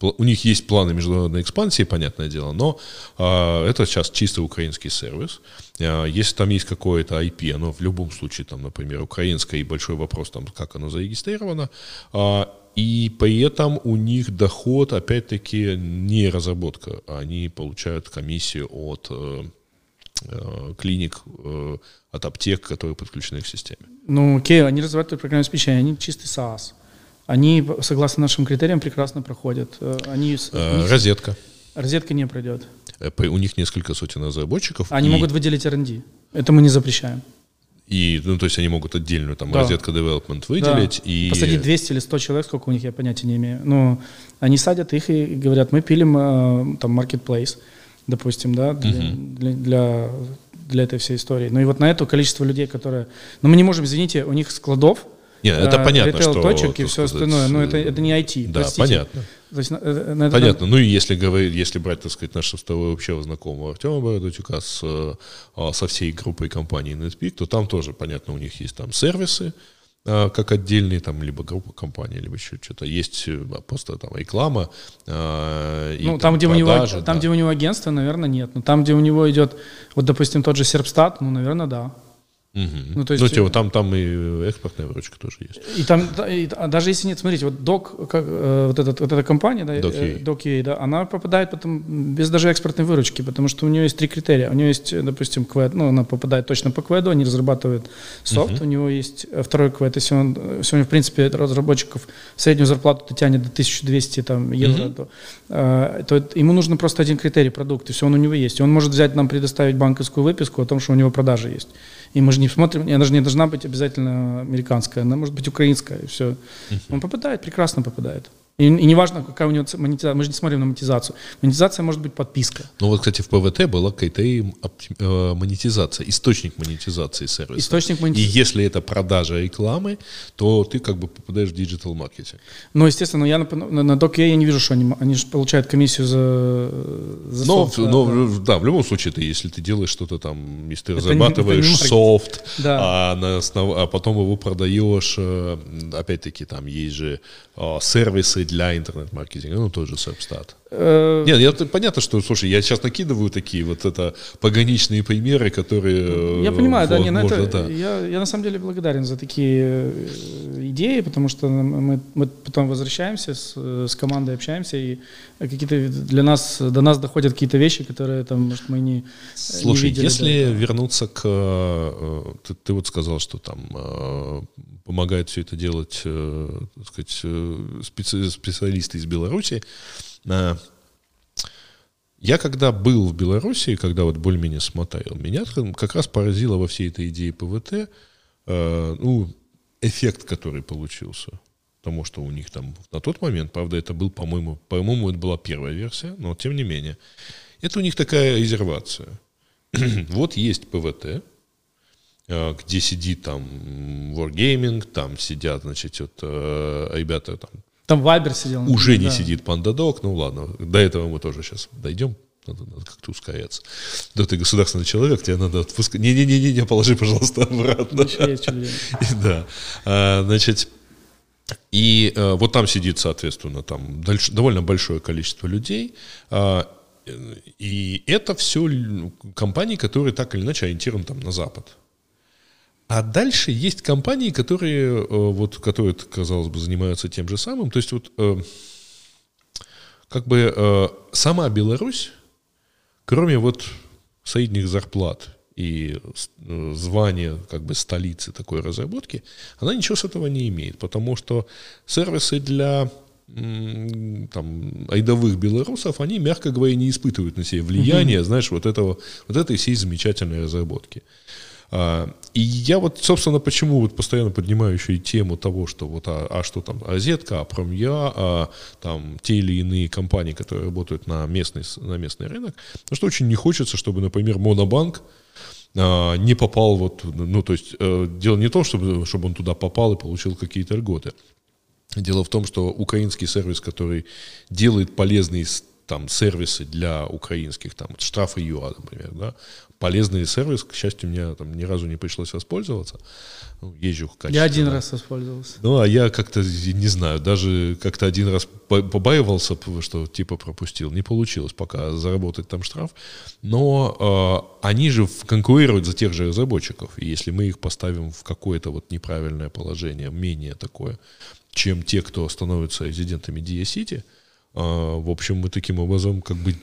у них есть планы международной экспансии, понятное дело, но а, это сейчас чисто украинский сервис. А, если там есть какое-то IP, оно в любом случае, там, например, украинское, и большой вопрос, там, как оно зарегистрировано, а, и при этом у них доход, опять-таки, не разработка, они получают комиссию от э, э, клиник, э, от аптек, которые подключены к системе. Ну, окей, они разрабатывают программное обеспечение, они чистый SaaS они, согласно нашим критериям, прекрасно проходят. Э, они, э, розетка. Розетка не пройдет. Э, у них несколько сотен разработчиков. Они и... могут выделить R&D. Это мы не запрещаем. И, ну, то есть они могут отдельную там да. розетка development выделить. Да. И... Посадить 200 или 100 человек, сколько у них, я понятия не имею. Но они садят их и говорят, мы пилим там marketplace, допустим, да, для, uh-huh. для, для, для этой всей истории. Ну и вот на это количество людей, которые... Но мы не можем, извините, у них складов нет, это а, понятно, что... точек и все сказать, остальное, но это, это не IT, Да, простите. понятно. То есть, э, на это понятно. Ну и если говорить, если брать, так сказать, нашего с тобой общего знакомого Артема Бородатюка с, э, со всей группой компаний NetPeak, то там тоже, понятно, у них есть там сервисы, э, как отдельные, там, либо группа компаний, либо еще что-то. Есть просто там реклама. И, ну, там, там, где продажи, у него, там, где у него агентство, наверное, нет. Но там, где у него идет, вот, допустим, тот же Серпстат, ну, наверное, да. Угу. Ну, то есть, ну, типа, там, там и экспортная выручка тоже есть. И там, и, а даже если нет, смотрите, вот док, как, э, вот, этот, вот эта компания, да, DocUA, э, да, она попадает потом без даже экспортной выручки, потому что у нее есть три критерия. У нее есть, допустим, квед, ну, она попадает точно по кведу, они разрабатывают софт, угу. у него есть э, второй квед, если он, сегодня, в принципе, разработчиков среднюю зарплату тянет до 1200 там, евро, угу. то, э, то ему нужно просто один критерий, продукт, и все он у него есть. И он может взять нам предоставить банковскую выписку о том, что у него продажи есть. И мы же не смотрим, она же не должна быть обязательно американская, она может быть украинская, и все. Он попадает, прекрасно попадает. И, и неважно, какая у него монетизация, мы же не смотрим на монетизацию. Монетизация может быть подписка. Ну вот, кстати, в ПВТ была какая-то э, монетизация, источник монетизации сервиса. Источник монетизации. И если это продажа рекламы, то ты как бы попадаешь в digital маркетинг. Ну, естественно, я на, на, на Docker я не вижу, что они, они же получают комиссию за, за но, софт. Но, да, да. да, в любом случае, ты, если ты делаешь что-то там, если ты это разрабатываешь не, не софт, да. а, на основ... а потом его продаешь, э, опять-таки, там есть же а, сервисы для интернет-маркетинга, ну, тот же Serpstat. Э, Нет, я, понятно, что, слушай, я сейчас накидываю такие вот это пограничные примеры, которые... Я понимаю, да, не, на это, да. Я, я на самом деле благодарен за такие идеи, потому что мы, мы потом возвращаемся с, с командой, общаемся, и какие-то для нас, до нас доходят какие-то вещи, которые там, может, мы не Слушай, не видели, если да. вернуться к... Ты, ты вот сказал, что там помогает все это делать, так сказать, специалисты из Беларуси, я когда был в Беларуси, когда вот более-менее смотрел, меня как раз поразило во всей этой идее ПВТ, э, ну, эффект, который получился. Потому что у них там на тот момент, правда, это был, по-моему, по-моему, это была первая версия, но тем не менее, это у них такая резервация. (clears throat) вот есть ПВТ, э, где сидит там Wargaming, там сидят, значит, вот, э, ребята там там Вайбер сидел. Уже да. не сидит Пандадок, ну ладно, до этого мы тоже сейчас дойдем. Надо, надо как-то ускоряться. Да ты государственный человек, тебе надо отпускать. Не-не-не, не положи, пожалуйста, обратно. (laughs) Да. А, значит, и а, вот там сидит, соответственно, там дальше, довольно большое количество людей. А, и это все компании, которые так или иначе ориентированы там на Запад. А дальше есть компании, которые, э, вот, которые, казалось бы, занимаются тем же самым. То есть вот э, как бы э, сама Беларусь, кроме вот средних зарплат и звания как бы столицы такой разработки, она ничего с этого не имеет, потому что сервисы для там, айдовых белорусов, они, мягко говоря, не испытывают на себе влияния, mm-hmm. знаешь, вот этого, вот этой всей замечательной разработки. А, и я вот, собственно, почему вот постоянно поднимаю еще и тему того, что вот, а, а что там, Азетка, а Промья, а там те или иные компании, которые работают на местный, на местный рынок, потому что очень не хочется, чтобы, например, Монобанк а, не попал вот, ну, то есть, э, дело не в том, чтобы, чтобы он туда попал и получил какие-то льготы. Дело в том, что украинский сервис, который делает полезные там сервисы для украинских, там штрафы ЮА, например, да, полезный сервис, к счастью, мне там ни разу не пришлось воспользоваться. Ну, езжу качественно. Я один раз воспользовался. Ну, а я как-то, не знаю, даже как-то один раз побаивался, что типа пропустил. Не получилось пока заработать там штраф. Но э, они же конкурируют за тех же разработчиков. И если мы их поставим в какое-то вот неправильное положение, менее такое, чем те, кто становятся резидентами Dia Э, в общем, мы таким образом как бы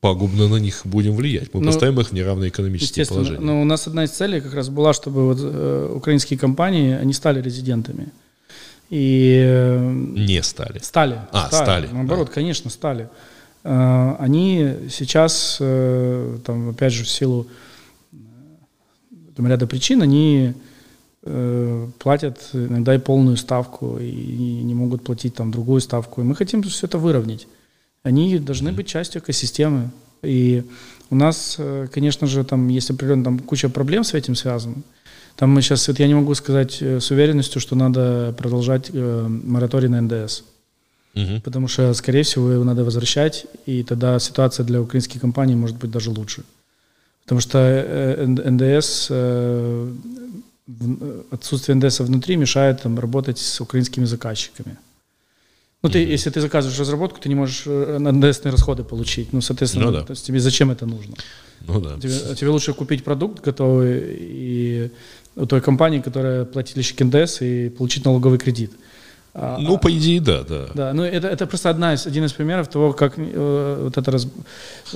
пагубно на них будем влиять. Мы ну, поставим их в неравное экономическое положение. Но у нас одна из целей как раз была, чтобы вот, э, украинские компании, они стали резидентами. И, э, Не стали. Стали. А, стали. стали. Наоборот, а. конечно, стали. Э, они сейчас, э, там, опять же, в силу э, там, ряда причин, они платят иногда и полную ставку, и не могут платить там другую ставку. И мы хотим все это выровнять они должны быть частью экосистемы. И у нас, э, конечно же, там есть определенно там куча проблем с этим связана. Там мы сейчас, вот я не могу сказать э, с уверенностью, что надо продолжать э, мораторий на НДС. Угу. Потому что, скорее всего, его надо возвращать, и тогда ситуация для украинских компаний может быть даже лучше. Потому что э, НДС, отсутствие НДС внутри мешает там, работать с украинскими заказчиками. Ну, ты, если ты заказываешь разработку, ты не можешь э, НДСные расходы получить. Ну, соответственно, ну, да. то есть тебе зачем это нужно? Ну да. Тебе, тебе лучше купить продукт готовый и у той компании, которая платильщик НДС, и получить налоговый кредит. А, ну, по идее, да, да. Да, ну это, это просто одна из, один из примеров того, как э, вот это раз...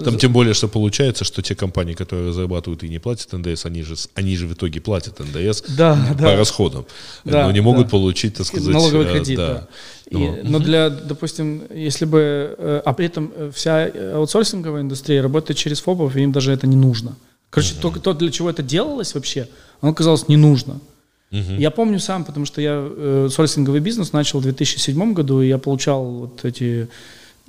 Там тем более, что получается, что те компании, которые зарабатывают и не платят НДС, они же, они же в итоге платят НДС да, по да. расходам, да, но не могут да. получить, так сказать... Налоговый э, кредит, да. да. И, но для, допустим, если бы... Э, а при этом вся аутсорсинговая индустрия работает через ФОПов, и им даже это не нужно. Короче, угу. то, то, для чего это делалось вообще, оно казалось не нужно. Я помню сам, потому что я э, аутсорсинговый бизнес начал в 2007 году, и я получал вот эти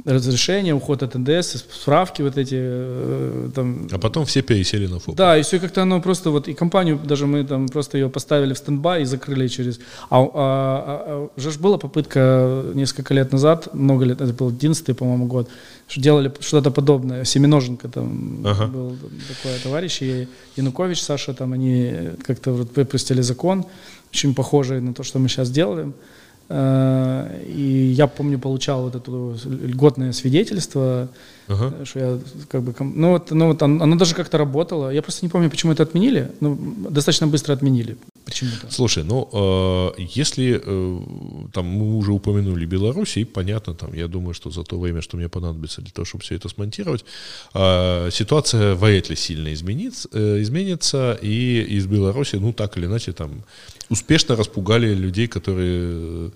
разрешения, уход от НДС, справки вот эти. Э, там. А потом все пересели на ФОП. Да, и все как-то оно просто вот, и компанию даже мы там просто ее поставили в standby и закрыли через... А, а, а, а уже ж была попытка несколько лет назад, много лет, это был 11 по-моему, год, что делали что-то подобное. Семеноженко там ага. был такой товарищ, и Янукович, Саша, там они как-то вот выпустили закон, очень похожий на то, что мы сейчас делаем. Э, и я помню, получал вот это льготное свидетельство, ага. что я как бы, ну вот, ну вот оно, оно даже как-то работало. Я просто не помню, почему это отменили, но достаточно быстро отменили. Почему-то. Слушай, ну э, если э, там мы уже упомянули Беларусь, и понятно, там я думаю, что за то время, что мне понадобится для того, чтобы все это смонтировать, э, ситуация вряд ли сильно изменится, э, изменится, и из Беларуси, ну так или иначе, там успешно распугали людей, которые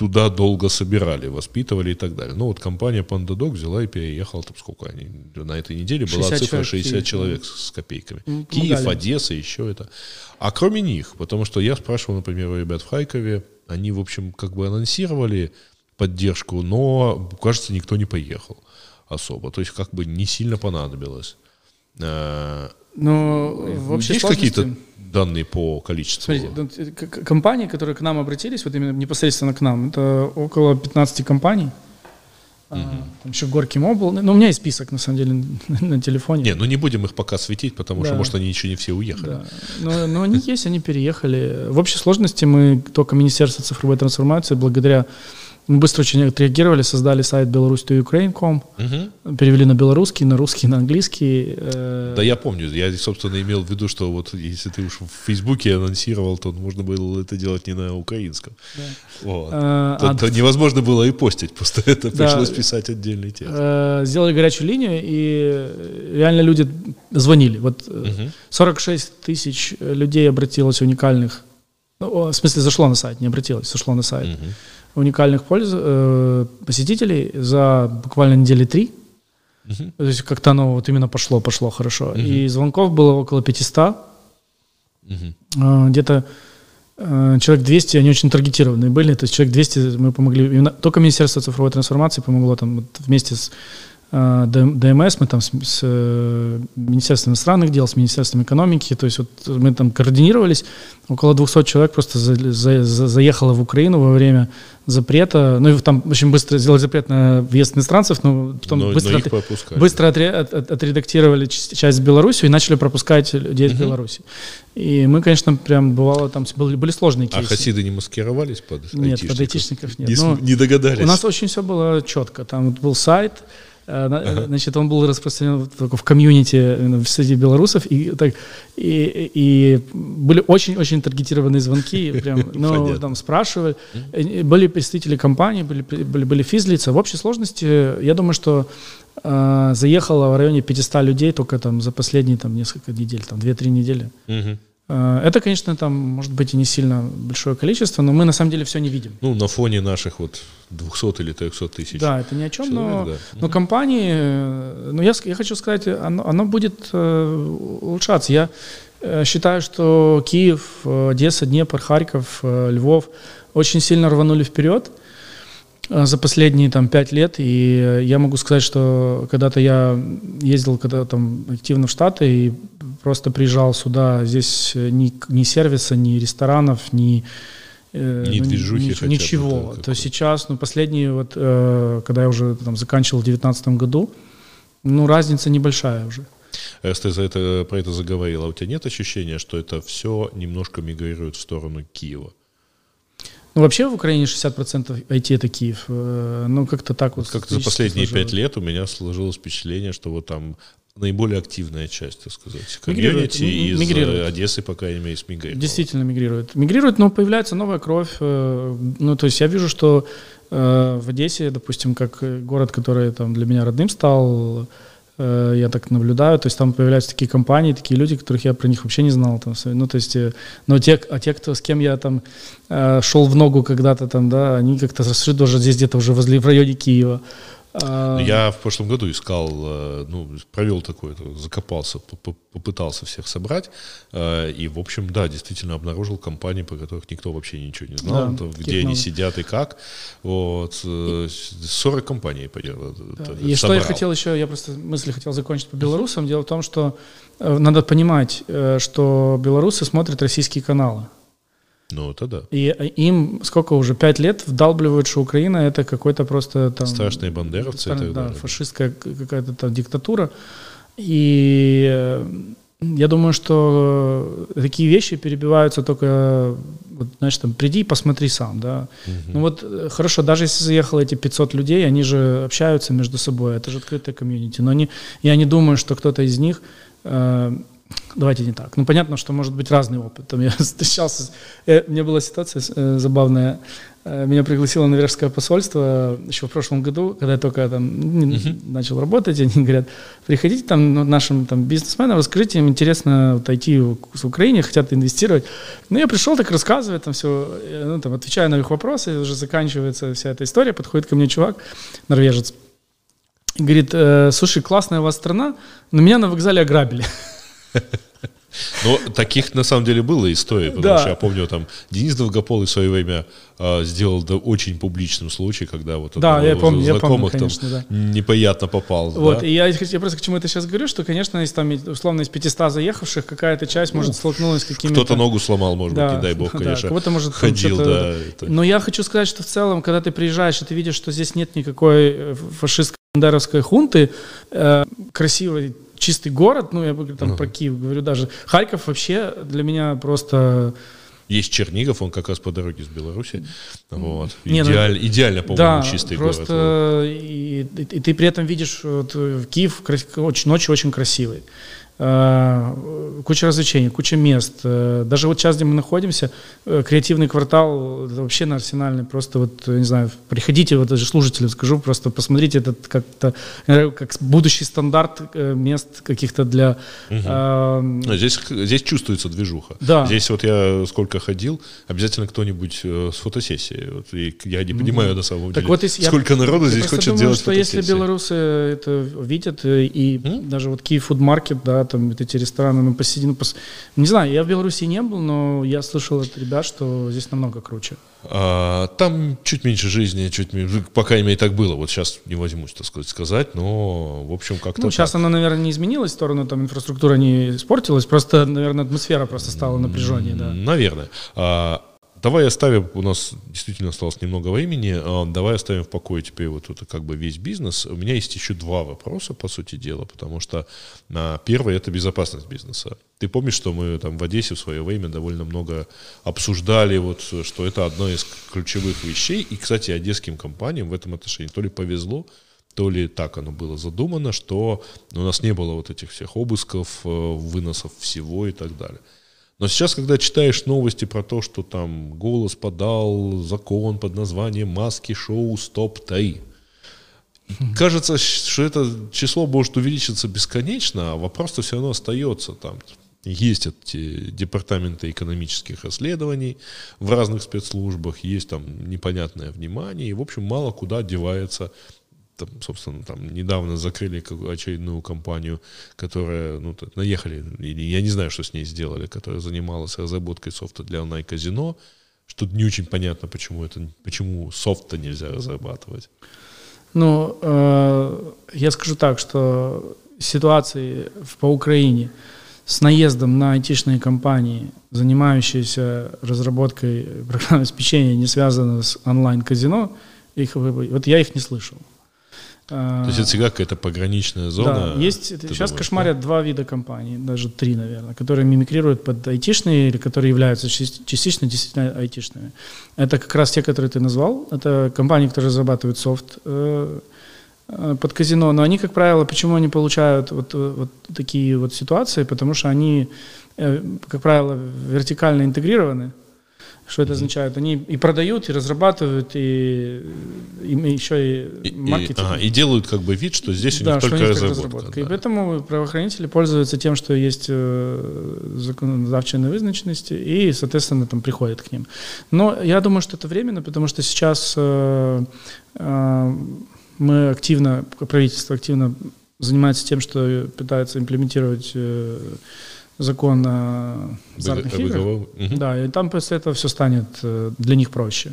туда долго собирали, воспитывали и так далее. Ну вот компания PandaDog взяла и переехала, там сколько они, на этой неделе была цифра 60 человек с копейками. Ну, Киев, Одесса, еще это. А кроме них, потому что я спрашивал, например, у ребят в Харькове, они, в общем, как бы анонсировали поддержку, но, кажется, никто не поехал особо. То есть как бы не сильно понадобилось. А, но в общей Есть какие-то данные по количеству? Смотрите, компании, которые к нам обратились, вот именно непосредственно к нам, это около 15 компаний. Угу. Там еще Горки Мобил. Ну, у меня есть список, на самом деле, (laughs) на телефоне. Не, ну не будем их пока светить, потому да. что, может, они еще не все уехали. Да. Но, но они есть, они переехали. В общей сложности мы только Министерство цифровой трансформации, благодаря мы быстро очень отреагировали, создали сайт belarus2ukraine.com, угу. перевели на белорусский, на русский, на английский. Э... Да, я помню. Я, собственно, имел в виду, что вот если ты уж в Фейсбуке анонсировал, то можно было это делать не на украинском. Да. Вот. А, то, а... то невозможно было и постить, просто (laughs) это да. пришлось писать отдельный текст. Э, сделали горячую линию, и реально люди звонили. Вот угу. 46 тысяч людей обратилось уникальных. Ну, в смысле, зашло на сайт, не обратилось, зашло на сайт. Угу уникальных польз, э, посетителей за буквально недели три. Uh-huh. То есть как-то оно вот именно пошло, пошло хорошо. Uh-huh. И звонков было около 500. Uh-huh. Э, где-то э, человек 200, они очень таргетированные были. То есть человек 200 мы помогли, именно, только Министерство цифровой трансформации помогло там вот, вместе с ДМС, мы там с, с э, Министерством иностранных дел, с Министерством экономики, то есть вот мы там координировались, около 200 человек просто за, за, за, заехало в Украину во время запрета, ну и там очень быстро сделали запрет на въезд иностранцев, но потом но, быстро, но от, быстро отре, от, от, отредактировали часть в Беларуси и начали пропускать людей угу. Беларуси. И мы, конечно, прям бывало, там были, были сложные а кейсы. А хасиды не маскировались под Нет, под айтишников нет. Не, не догадались. У нас очень все было четко, там вот был сайт. Значит, он был распространен только в комьюнити среди белорусов, и, так, и, и были очень-очень таргетированные звонки, прям, (laughs) ну, там спрашивали. Были представители компании, были, были, были физлица. В общей сложности, я думаю, что э, заехало в районе 500 людей только там за последние там, несколько недель, там 2-3 недели. Угу. Э, это, конечно, там, может быть, и не сильно большое количество, но мы на самом деле все не видим. Ну, на фоне наших вот 200 или 300 тысяч. Да, это ни о чем, человек, но, да. но компании, э, ну, я, я хочу сказать, оно, оно будет э, улучшаться. Я э, считаю, что Киев, Одесса, Днепр, Харьков, э, Львов очень сильно рванули вперед за последние там пять лет, и я могу сказать, что когда-то я ездил когда там активно в Штаты и просто приезжал сюда, здесь э, ни, ни сервиса, ни ресторанов, ни э, ни ну, движухи ни, ничего. То сейчас, ну, последние, вот, э, когда я уже там заканчивал в 2019 году, ну, разница небольшая уже. Раз ты за это, про это заговорил, а у тебя нет ощущения, что это все немножко мигрирует в сторону Киева? Ну, вообще в Украине 60% IT это Киев. Э, ну, как-то так вот. Как за последние пять лет у меня сложилось впечатление, что вот там наиболее активная часть, так сказать, комьюнити из мигрирует. Одессы, по крайней мере, смигрирует. Действительно мигрирует. Мигрирует, но появляется новая кровь. Э, ну, то есть я вижу, что э, в Одессе, допустим, как город, который там для меня родным стал, э, я так наблюдаю, то есть там появляются такие компании, такие люди, которых я про них вообще не знал. Там, ну, то есть, но те, а те, кто, с кем я там шел в ногу когда-то там, да, они как-то даже здесь где-то уже возле, в районе Киева. Я в прошлом году искал, э, ну, провел такое, закопался, попытался всех собрать, э, и, в общем, да, действительно обнаружил компании, по которых никто вообще ничего не знал, да, где они много. сидят и как. Вот, 40 э, компаний пойдет. Да. И собрал. что я хотел еще, я просто мысли хотел закончить по белорусам. Дело в том, что надо понимать, что белорусы смотрят российские каналы. Ну, это да. И им сколько уже, пять лет вдалбливают, что Украина это какой-то просто там... Страшные бандеровцы. Стар, да, фашистская какая-то там диктатура. И э, я думаю, что такие вещи перебиваются только вот, знаешь, там, приди и посмотри сам, да. Угу. Ну вот, э, хорошо, даже если заехало эти 500 людей, они же общаются между собой, это же открытая комьюнити, но они, я не думаю, что кто-то из них э, Давайте не так. Ну, понятно, что может быть разный опыт. Там я (laughs) встречался, я, у меня была ситуация э, забавная. Э, меня пригласило норвежское посольство еще в прошлом году, когда я только там uh-huh. начал работать. (laughs) Они говорят, приходите там ну, нашим там, бизнесменам, расскажите им, интересно вот, IT в Украине, хотят инвестировать. Ну, я пришел, так рассказываю, там все, э, ну, там, отвечаю на их вопросы, уже заканчивается вся эта история, подходит ко мне чувак, норвежец, говорит, э, слушай, классная у вас страна, но меня на вокзале ограбили. (laughs) (laughs) Но таких на самом деле было историй, потому да. что я помню, там Денис Долгополый в свое время а, сделал да, очень публичным случай, когда вот да, я помню, я помню, конечно, там да. неприятно попал. Вот, да? и я, я просто к чему это сейчас говорю, что, конечно, если там условно из 500 заехавших какая-то часть может столкнулась с какими-то... Кто-то ногу сломал, может да, быть, не дай (laughs) бог, конечно. Да, кого-то может ходил, да. Это... Но я хочу сказать, что в целом, когда ты приезжаешь и ты видишь, что здесь нет никакой э, фашистской бандеровской хунты, э, красивой чистый город, ну, я там uh-huh. про Киев, говорю даже. Харьков вообще для меня просто... Есть Чернигов, он как раз по дороге с Беларуси. Вот. Не, ну, Идеаль, ну, идеально, по-моему, да, чистый просто город. И, и, и ты при этом видишь, вот, Киев очень, ночью очень красивый. Э, куча развлечений, куча мест. Э, даже вот сейчас, где мы находимся, э, креативный квартал, вообще на арсенальный, просто вот, не знаю, приходите, вот даже служителям скажу, просто посмотрите этот как-то, как будущий стандарт мест каких-то для... Угу. А, здесь, здесь чувствуется движуха. Да. Здесь вот я сколько ходил, обязательно кто-нибудь с фотосессией. Вот, и я не понимаю угу. на самом так деле, вот если сколько я, народу здесь хочет думаю, делать что если белорусы это видят, и угу. даже вот Киев Food Market, да, там вот эти рестораны, ну, посиди, ну, пос... не знаю, я в Беларуси не был, но я слышал от ребят, что здесь намного круче. А, там чуть меньше жизни, чуть меньше, по крайней мере, так было. Вот сейчас не возьмусь, так сказать, сказать, но, в общем, как-то Ну, сейчас так. она, наверное, не изменилась в сторону, там, инфраструктура не испортилась, просто, наверное, атмосфера просто стала напряженнее, да. Наверное. А, Давай оставим, у нас действительно осталось немного времени, а, давай оставим в покое теперь вот это как бы весь бизнес. У меня есть еще два вопроса, по сути дела, потому что а, первый — это безопасность бизнеса. Ты помнишь, что мы там в Одессе в свое время довольно много обсуждали, вот, что это одна из ключевых вещей, и, кстати, одесским компаниям в этом отношении то ли повезло, то ли так оно было задумано, что у нас не было вот этих всех обысков, э, выносов всего и так далее. Но сейчас, когда читаешь новости про то, что там голос подал закон под названием «Маски шоу Стоп-3», кажется, что это число может увеличиться бесконечно, а вопрос-то все равно остается там. Есть эти департаменты экономических расследований в разных спецслужбах, есть там непонятное внимание, и, в общем, мало куда девается там, собственно, там недавно закрыли очередную компанию, которая, ну, наехали, я не знаю, что с ней сделали, которая занималась разработкой софта для онлайн-казино, что не очень понятно, почему это, почему софта нельзя разрабатывать. Ну, э, я скажу так, что ситуации по Украине с наездом на айтишные компании, занимающиеся разработкой программного обеспечения, не связанного с онлайн-казино, их, вот я их не слышал. То есть это всегда какая-то пограничная зона? Да, есть, сейчас думаешь, кошмарят да? два вида компаний, даже три, наверное, которые мимикрируют под айтишные или которые являются частично действительно айтишными. Это как раз те, которые ты назвал. Это компании, которые разрабатывают софт э, э, под казино, но они, как правило, почему они получают вот, вот такие вот ситуации? Потому что они, э, как правило, вертикально интегрированы, что это означает? Они и продают, и разрабатывают, и, и еще и маркетинг. И, ага, и делают как бы вид, что здесь у них да, только разработка. разработка. Да. И поэтому правоохранители пользуются тем, что есть э, законодавчие вызначенности, и, соответственно, там приходят к ним. Но я думаю, что это временно, потому что сейчас э, э, мы активно, правительство активно занимается тем, что пытается имплементировать э, закон о азартных играх. Угу. Да, и там после этого все станет э, для них проще.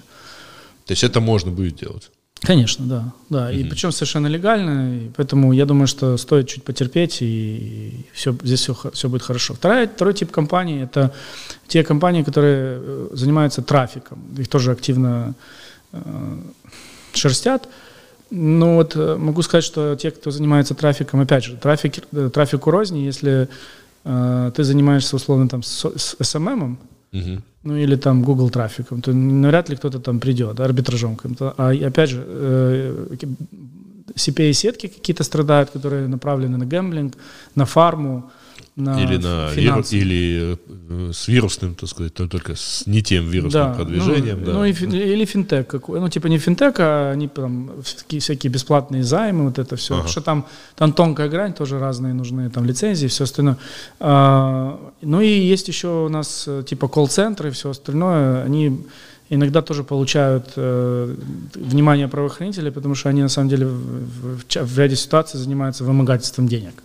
То есть это можно будет делать? Конечно, да. да. Угу. И причем совершенно легально. И поэтому я думаю, что стоит чуть потерпеть, и все, здесь все, все будет хорошо. Вторая, второй тип компаний – это те компании, которые э, занимаются трафиком. Их тоже активно э, шерстят. Но вот э, могу сказать, что те, кто занимается трафиком, опять же, трафик, трафику розни, если э, ты занимаешься условно там с, с SMM, Угу. Ну или там Google трафиком, то навряд ли кто-то там придет, арбитражом. А опять же, э, CPA-сетки какие-то страдают, которые направлены на гэмблинг, на фарму, на или на вирус, или э, с вирусным, так сказать, только с не тем вирусным да, продвижением. Ну, да. ну и, или финтех какой, ну типа не финтех, а они там всякие, всякие бесплатные займы, вот это все, ага. потому что там там тонкая грань, тоже разные нужны там лицензии, все остальное. А, ну и есть еще у нас э, типа колл-центры и все остальное, они иногда тоже получают э, внимание правоохранителей, потому что они на самом деле в, в, в ряде ситуаций занимаются вымогательством денег.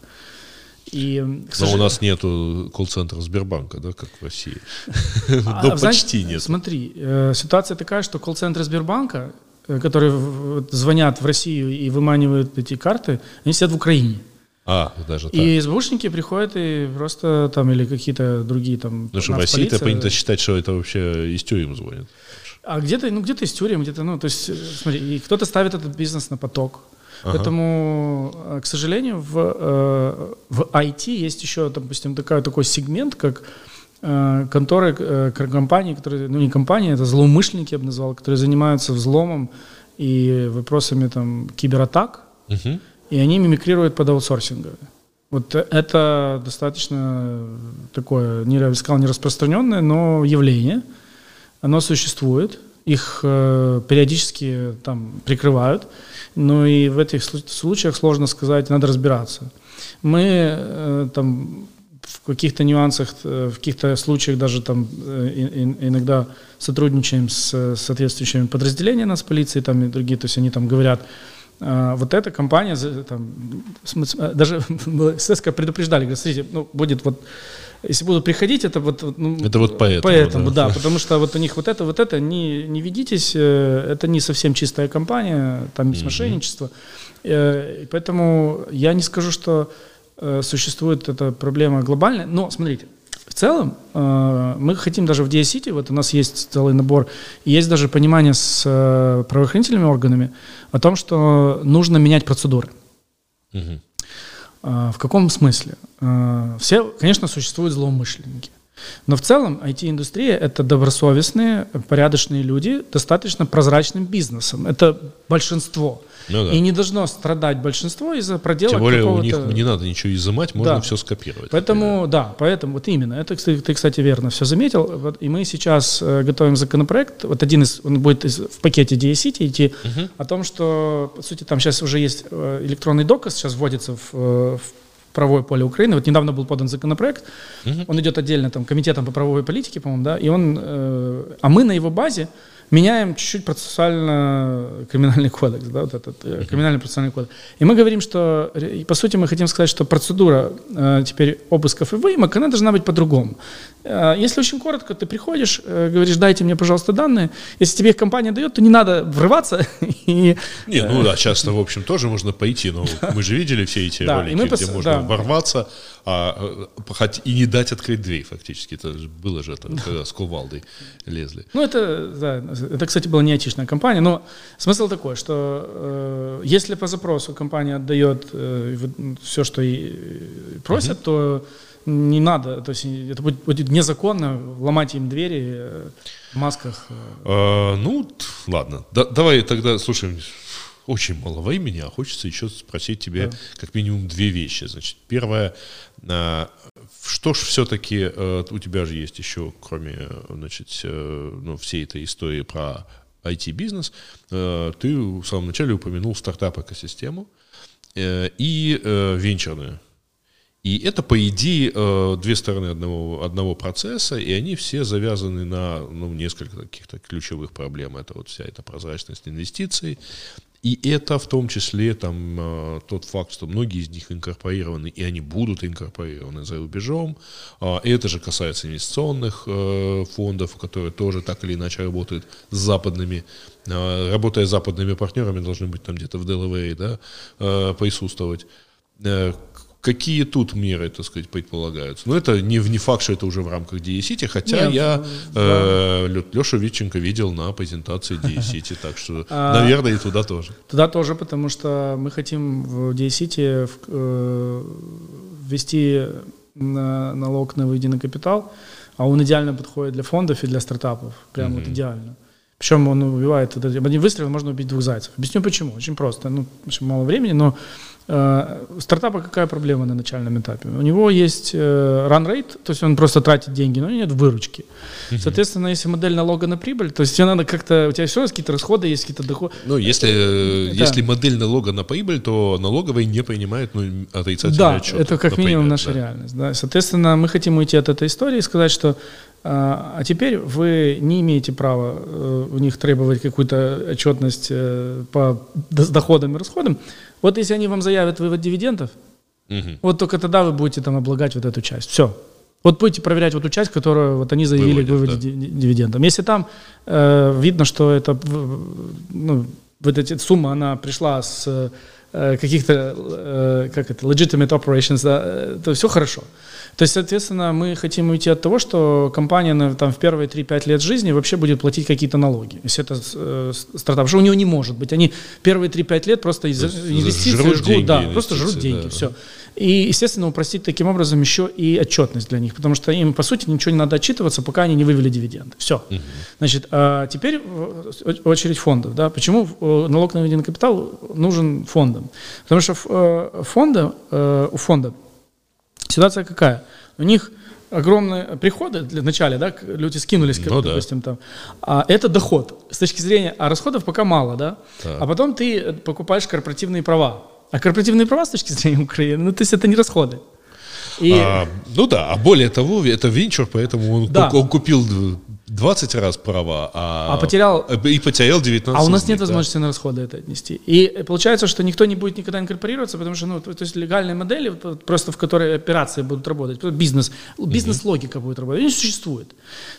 И, Но у нас нету колл-центра Сбербанка, да, как в России. (laughs) А, Но почти нет. Смотри, э, ситуация такая, что колл-центры Сбербанка, э, которые звонят в Россию и выманивают эти карты, они сидят в Украине. А, даже так. И СБУшники приходят и просто там, или какие-то другие там... Потому что в России-то принято считать, что это вообще из тюрем звонят. А где-то, ну, где-то из тюрем, где-то, ну, то есть, э, смотри, и кто-то ставит этот бизнес на поток, Ага. Поэтому, э, к сожалению, в, э, в IT есть еще, допустим, такой, такой сегмент, как э, конторы, компании, которые, ну не компании, это злоумышленники, я бы назвал, которые занимаются взломом и вопросами там кибератак, угу. и они мимикрируют под аутсорсинговые. Вот это достаточно такое, не, я бы сказал, не распространенное, но явление. Оно существует, их э, периодически там прикрывают. Но и в этих случаях сложно сказать, надо разбираться. Мы э, там в каких-то нюансах, э, в каких-то случаях даже там э, иногда сотрудничаем с соответствующими подразделениями нас полиции там и другие, то есть они там говорят, «А, вот эта компания, там, даже (laughs) ССК предупреждали, говорят, смотрите, ну, будет вот если будут приходить, это вот, ну, это вот поэтому, поэтому да. да, потому что вот у них вот это, вот это, не, не ведитесь, э, это не совсем чистая компания, там есть mm-hmm. мошенничество, э, и поэтому я не скажу, что э, существует эта проблема глобальная, но смотрите, в целом мы хотим даже в DSCity, вот у нас есть целый набор, есть даже понимание с правоохранительными органами о том, что нужно менять процедуры. Угу. В каком смысле? Все, конечно, существуют злоумышленники. Но в целом IT-индустрия – это добросовестные, порядочные люди, достаточно прозрачным бизнесом. Это большинство. Ну, да. И не должно страдать большинство из-за проделок Тем более у них не надо ничего изымать, можно да. все скопировать. Поэтому, да, поэтому вот именно. Это, кстати, ты, кстати, верно все заметил. Вот, и мы сейчас э, готовим законопроект. Вот один из, он будет из, в пакете DSCT идти, угу. о том, что, по сути, там сейчас уже есть э, электронный доказ, сейчас вводится в, э, в правовое поле Украины. Вот недавно был подан законопроект, угу. он идет отдельно там комитетом по правовой политике, по-моему, да, и он, э, а мы на его базе меняем чуть-чуть процессуально криминальный кодекс, да, вот этот uh-huh. криминальный процессуальный кодекс. И мы говорим, что, по сути, мы хотим сказать, что процедура э, теперь обысков и выемок, она должна быть по-другому. Э, если очень коротко, ты приходишь, э, говоришь, дайте мне, пожалуйста, данные. Если тебе их компания дает, то не надо врываться. (laughs) И, не, ну да, часто, в общем, тоже можно пойти, но мы же видели все эти (laughs) ролики, где можно ворваться, а, и не дать открыть дверь фактически. Это было же это, когда с кувалдой лезли. Ну это, да, это, кстати, была не айтишная компания, но смысл такой, что э, если по запросу компания отдает э, все, что и просят, то не надо, то есть это будет, будет незаконно ломать им двери э, в масках. А, ну, ладно, да, давай тогда, слушай, очень мало времени, а хочется еще спросить тебе да. как минимум две вещи. Значит, первое, а, что ж все-таки э, у тебя же есть еще, кроме значит, э, ну, всей этой истории про IT-бизнес, э, ты в самом начале упомянул стартап-экосистему и венчурную. И это, по идее, две стороны одного, одного процесса, и они все завязаны на ну, несколько каких-то ключевых проблем. Это вот вся эта прозрачность инвестиций, и это в том числе там, э, тот факт, что многие из них инкорпорированы, и они будут инкорпорированы за рубежом. А, это же касается инвестиционных э, фондов, которые тоже так или иначе работают с западными, работая с западными партнерами, должны быть там где-то в Делавее да, э, присутствовать. Какие тут меры, так сказать, предполагаются? Ну, это не, не факт, что это уже в рамках DSCT, хотя Нет, я да. э, Лешу Витченко видел на презентации DSCT, так что, (laughs) а, наверное, и туда тоже. Туда тоже, потому что мы хотим в DSCT э, ввести налог на выведенный капитал а он идеально подходит для фондов и для стартапов. Прям вот идеально. Причем он убивает, один выстрел можно убить двух зайцев. Объясню почему. Очень просто. Ну, очень мало времени, но э, стартапа какая проблема на начальном этапе? У него есть э, run rate, то есть он просто тратит деньги, но нет выручки. Mm-hmm. Соответственно, если модель налога на прибыль, то есть тебе надо как-то, у тебя все равно есть какие-то расходы, есть какие-то доходы. Ну, если, э, да. если модель налога на прибыль, то налоговая не принимает ну, отрицательный да, отчет. это как минимум наша да. реальность. Да. Соответственно, мы хотим уйти от этой истории и сказать, что а, а теперь вы не имеете права э, у них требовать какую-то отчетность э, по доходам и расходам. Вот если они вам заявят вывод дивидендов, угу. вот только тогда вы будете там облагать вот эту часть. Все. Вот будете проверять вот эту часть, которую вот они заявили Выводят, выводе да. дивидендом. Если там э, видно, что это ну, вот эта сумма, она пришла с э, каких-то, э, как это, legitimate operations, да, э, то все хорошо. То есть, соответственно, мы хотим уйти от того, что компания на, там, в первые 3-5 лет жизни вообще будет платить какие-то налоги. Если это э, стартап, что у него не может быть. Они первые 3-5 лет просто из инвестиции жгут, деньги, да, просто жрут деньги, да. все. И, естественно, упростить таким образом еще и отчетность для них, потому что им, по сути, ничего не надо отчитываться, пока они не вывели дивиденды. Все. Угу. Значит, а теперь очередь фондов. Да? Почему э, налог на выведенный капитал нужен фондам? Потому что э, фонда, э, у фонда Ситуация какая? У них огромные приходы для начала, да, люди скинулись, как, ну, допустим, да. там. А это доход с точки зрения, а расходов пока мало, да. да. А потом ты покупаешь корпоративные права. А корпоративные права с точки зрения Украины, ну, то есть это не расходы. И... А, ну да, а более того, это венчур, поэтому он, да. он купил 20 раз права, а, а потерял... и потерял 19 А у нас нет да. возможности на расходы это отнести. И получается, что никто не будет никогда инкорпорироваться, потому что, ну, то, есть легальные модели, просто в которой операции будут работать, бизнес, бизнес-логика будет работать, они существует.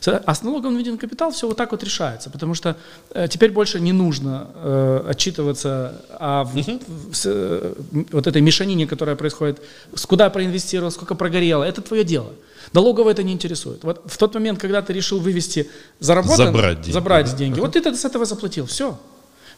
А с налогом на введенный капитал все вот так вот решается, потому что э, теперь больше не нужно э, отчитываться о в, угу. в, в, э, вот этой мешанине, которая происходит, с куда проинвестировал, сколько прогорело, это твое дело. Налоговая это не интересует. Вот в тот момент, когда ты решил вывести заработанное, забрать деньги, забрать деньги. Вот ты с этого заплатил, все.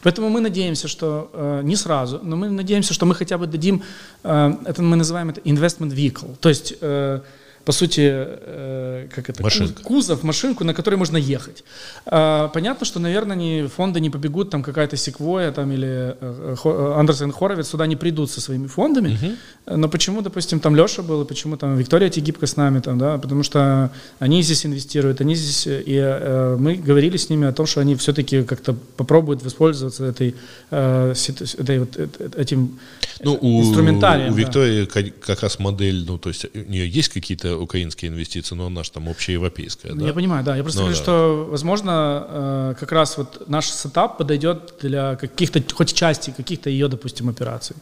Поэтому мы надеемся, что э, не сразу, но мы надеемся, что мы хотя бы дадим, э, это мы называем это investment vehicle, то есть э, по сути, э, как это, Машинка. кузов, машинку, на которой можно ехать. А, понятно, что, наверное, не, фонды не побегут, там какая-то Секвоя там, или э, Андерсен Хоровиц сюда не придут со своими фондами. Угу. Но почему, допустим, там Леша был, и почему там Виктория Тегибко с нами, там, да, потому что они здесь инвестируют, они здесь, и э, мы говорили с ними о том, что они все-таки как-то попробуют воспользоваться этой, э, этой вот, этим ну, у, инструментарием. У, у Виктории как раз модель, ну, то есть у нее есть какие-то украинские инвестиции, но она же там общеевропейская. Да? Я понимаю, да. Я просто ну, говорю, да. что, возможно, э, как раз вот наш сетап подойдет для каких-то, хоть части каких-то ее, допустим, операций,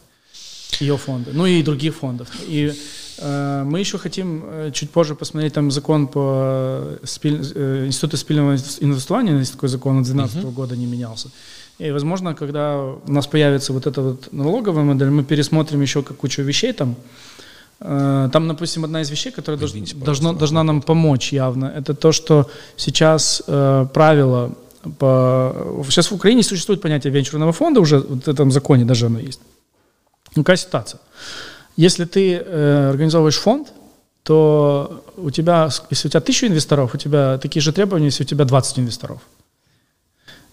ее фонда, ну и других фондов. И э, мы еще хотим э, чуть позже посмотреть там закон по спиль, Институту спильного инвестирования, есть такой закон, от 2012 uh-huh. года не менялся. И, возможно, когда у нас появится вот эта вот налоговая модель, мы пересмотрим еще кучу вещей там, Э, там, допустим, одна из вещей, которая Извините, должна, должна нам помочь явно, это то, что сейчас э, правило по... Сейчас в Украине существует понятие венчурного фонда, уже в этом законе даже оно есть. Ну, какая ситуация? Если ты э, организовываешь фонд, то у тебя, если у тебя тысяча инвесторов, у тебя такие же требования, если у тебя 20 инвесторов.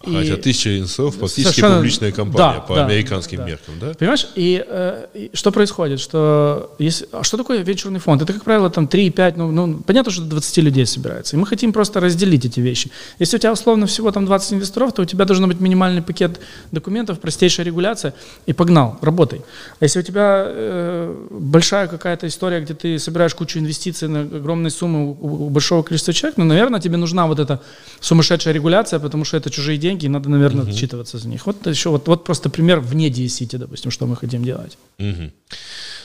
Хотя тысяча инсов фактически совершенно... публичная компания да, по да, американским да. меркам, да? Понимаешь, и, э, и что происходит? Что, если, а что такое венчурный фонд? Это, как правило, там 3-5, ну, ну, понятно, что 20 людей собирается. И мы хотим просто разделить эти вещи. Если у тебя условно всего там 20 инвесторов, то у тебя должен быть минимальный пакет документов, простейшая регуляция, и погнал, работай. А если у тебя э, большая какая-то история, где ты собираешь кучу инвестиций на огромные суммы у, у большого количества человек, ну, наверное, тебе нужна вот эта сумасшедшая регуляция, потому что это чужие деньги, деньги, и надо, наверное, угу. отчитываться за них. Вот еще вот, вот просто пример вне DSCT, допустим, что мы хотим делать. Угу.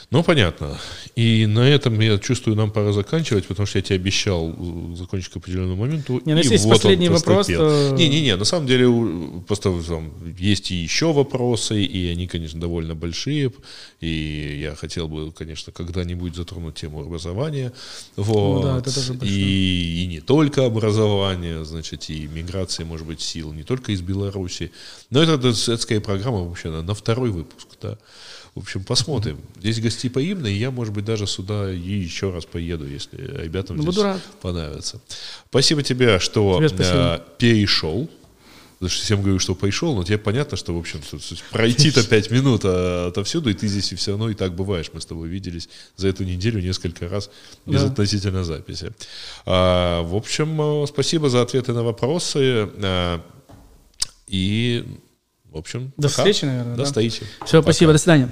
Ну, понятно. И на этом, я чувствую, нам пора заканчивать, потому что я тебе обещал э, закончить к определенному моменту. Не, ну, если есть вот последний вопрос, то... Не-не-не, на самом деле просто там, есть и еще вопросы, и они, конечно, довольно большие, и я хотел бы, конечно, когда-нибудь затронуть тему образования. Вот. Ну, да, это тоже и, и не только образование, значит, и миграция, может быть, сил не только из Беларуси. Но это детская программа вообще на, на второй выпуск, да. В общем, посмотрим. Здесь именно, и я, может быть, даже сюда и еще раз поеду, если ребятам ну, здесь понравится. Спасибо тебе, что тебе спасибо. перешел Потому что всем говорю, что пришел, но тебе понятно, что, в общем, пройти-то пять минут а, отовсюду, и ты здесь и все равно и так бываешь. Мы с тобой виделись за эту неделю несколько раз без да. относительно записи. А, в общем, э, спасибо за ответы на вопросы. А, и, в общем, до пока. встречи, наверное. До да? встречи. Все, пока. спасибо, до свидания.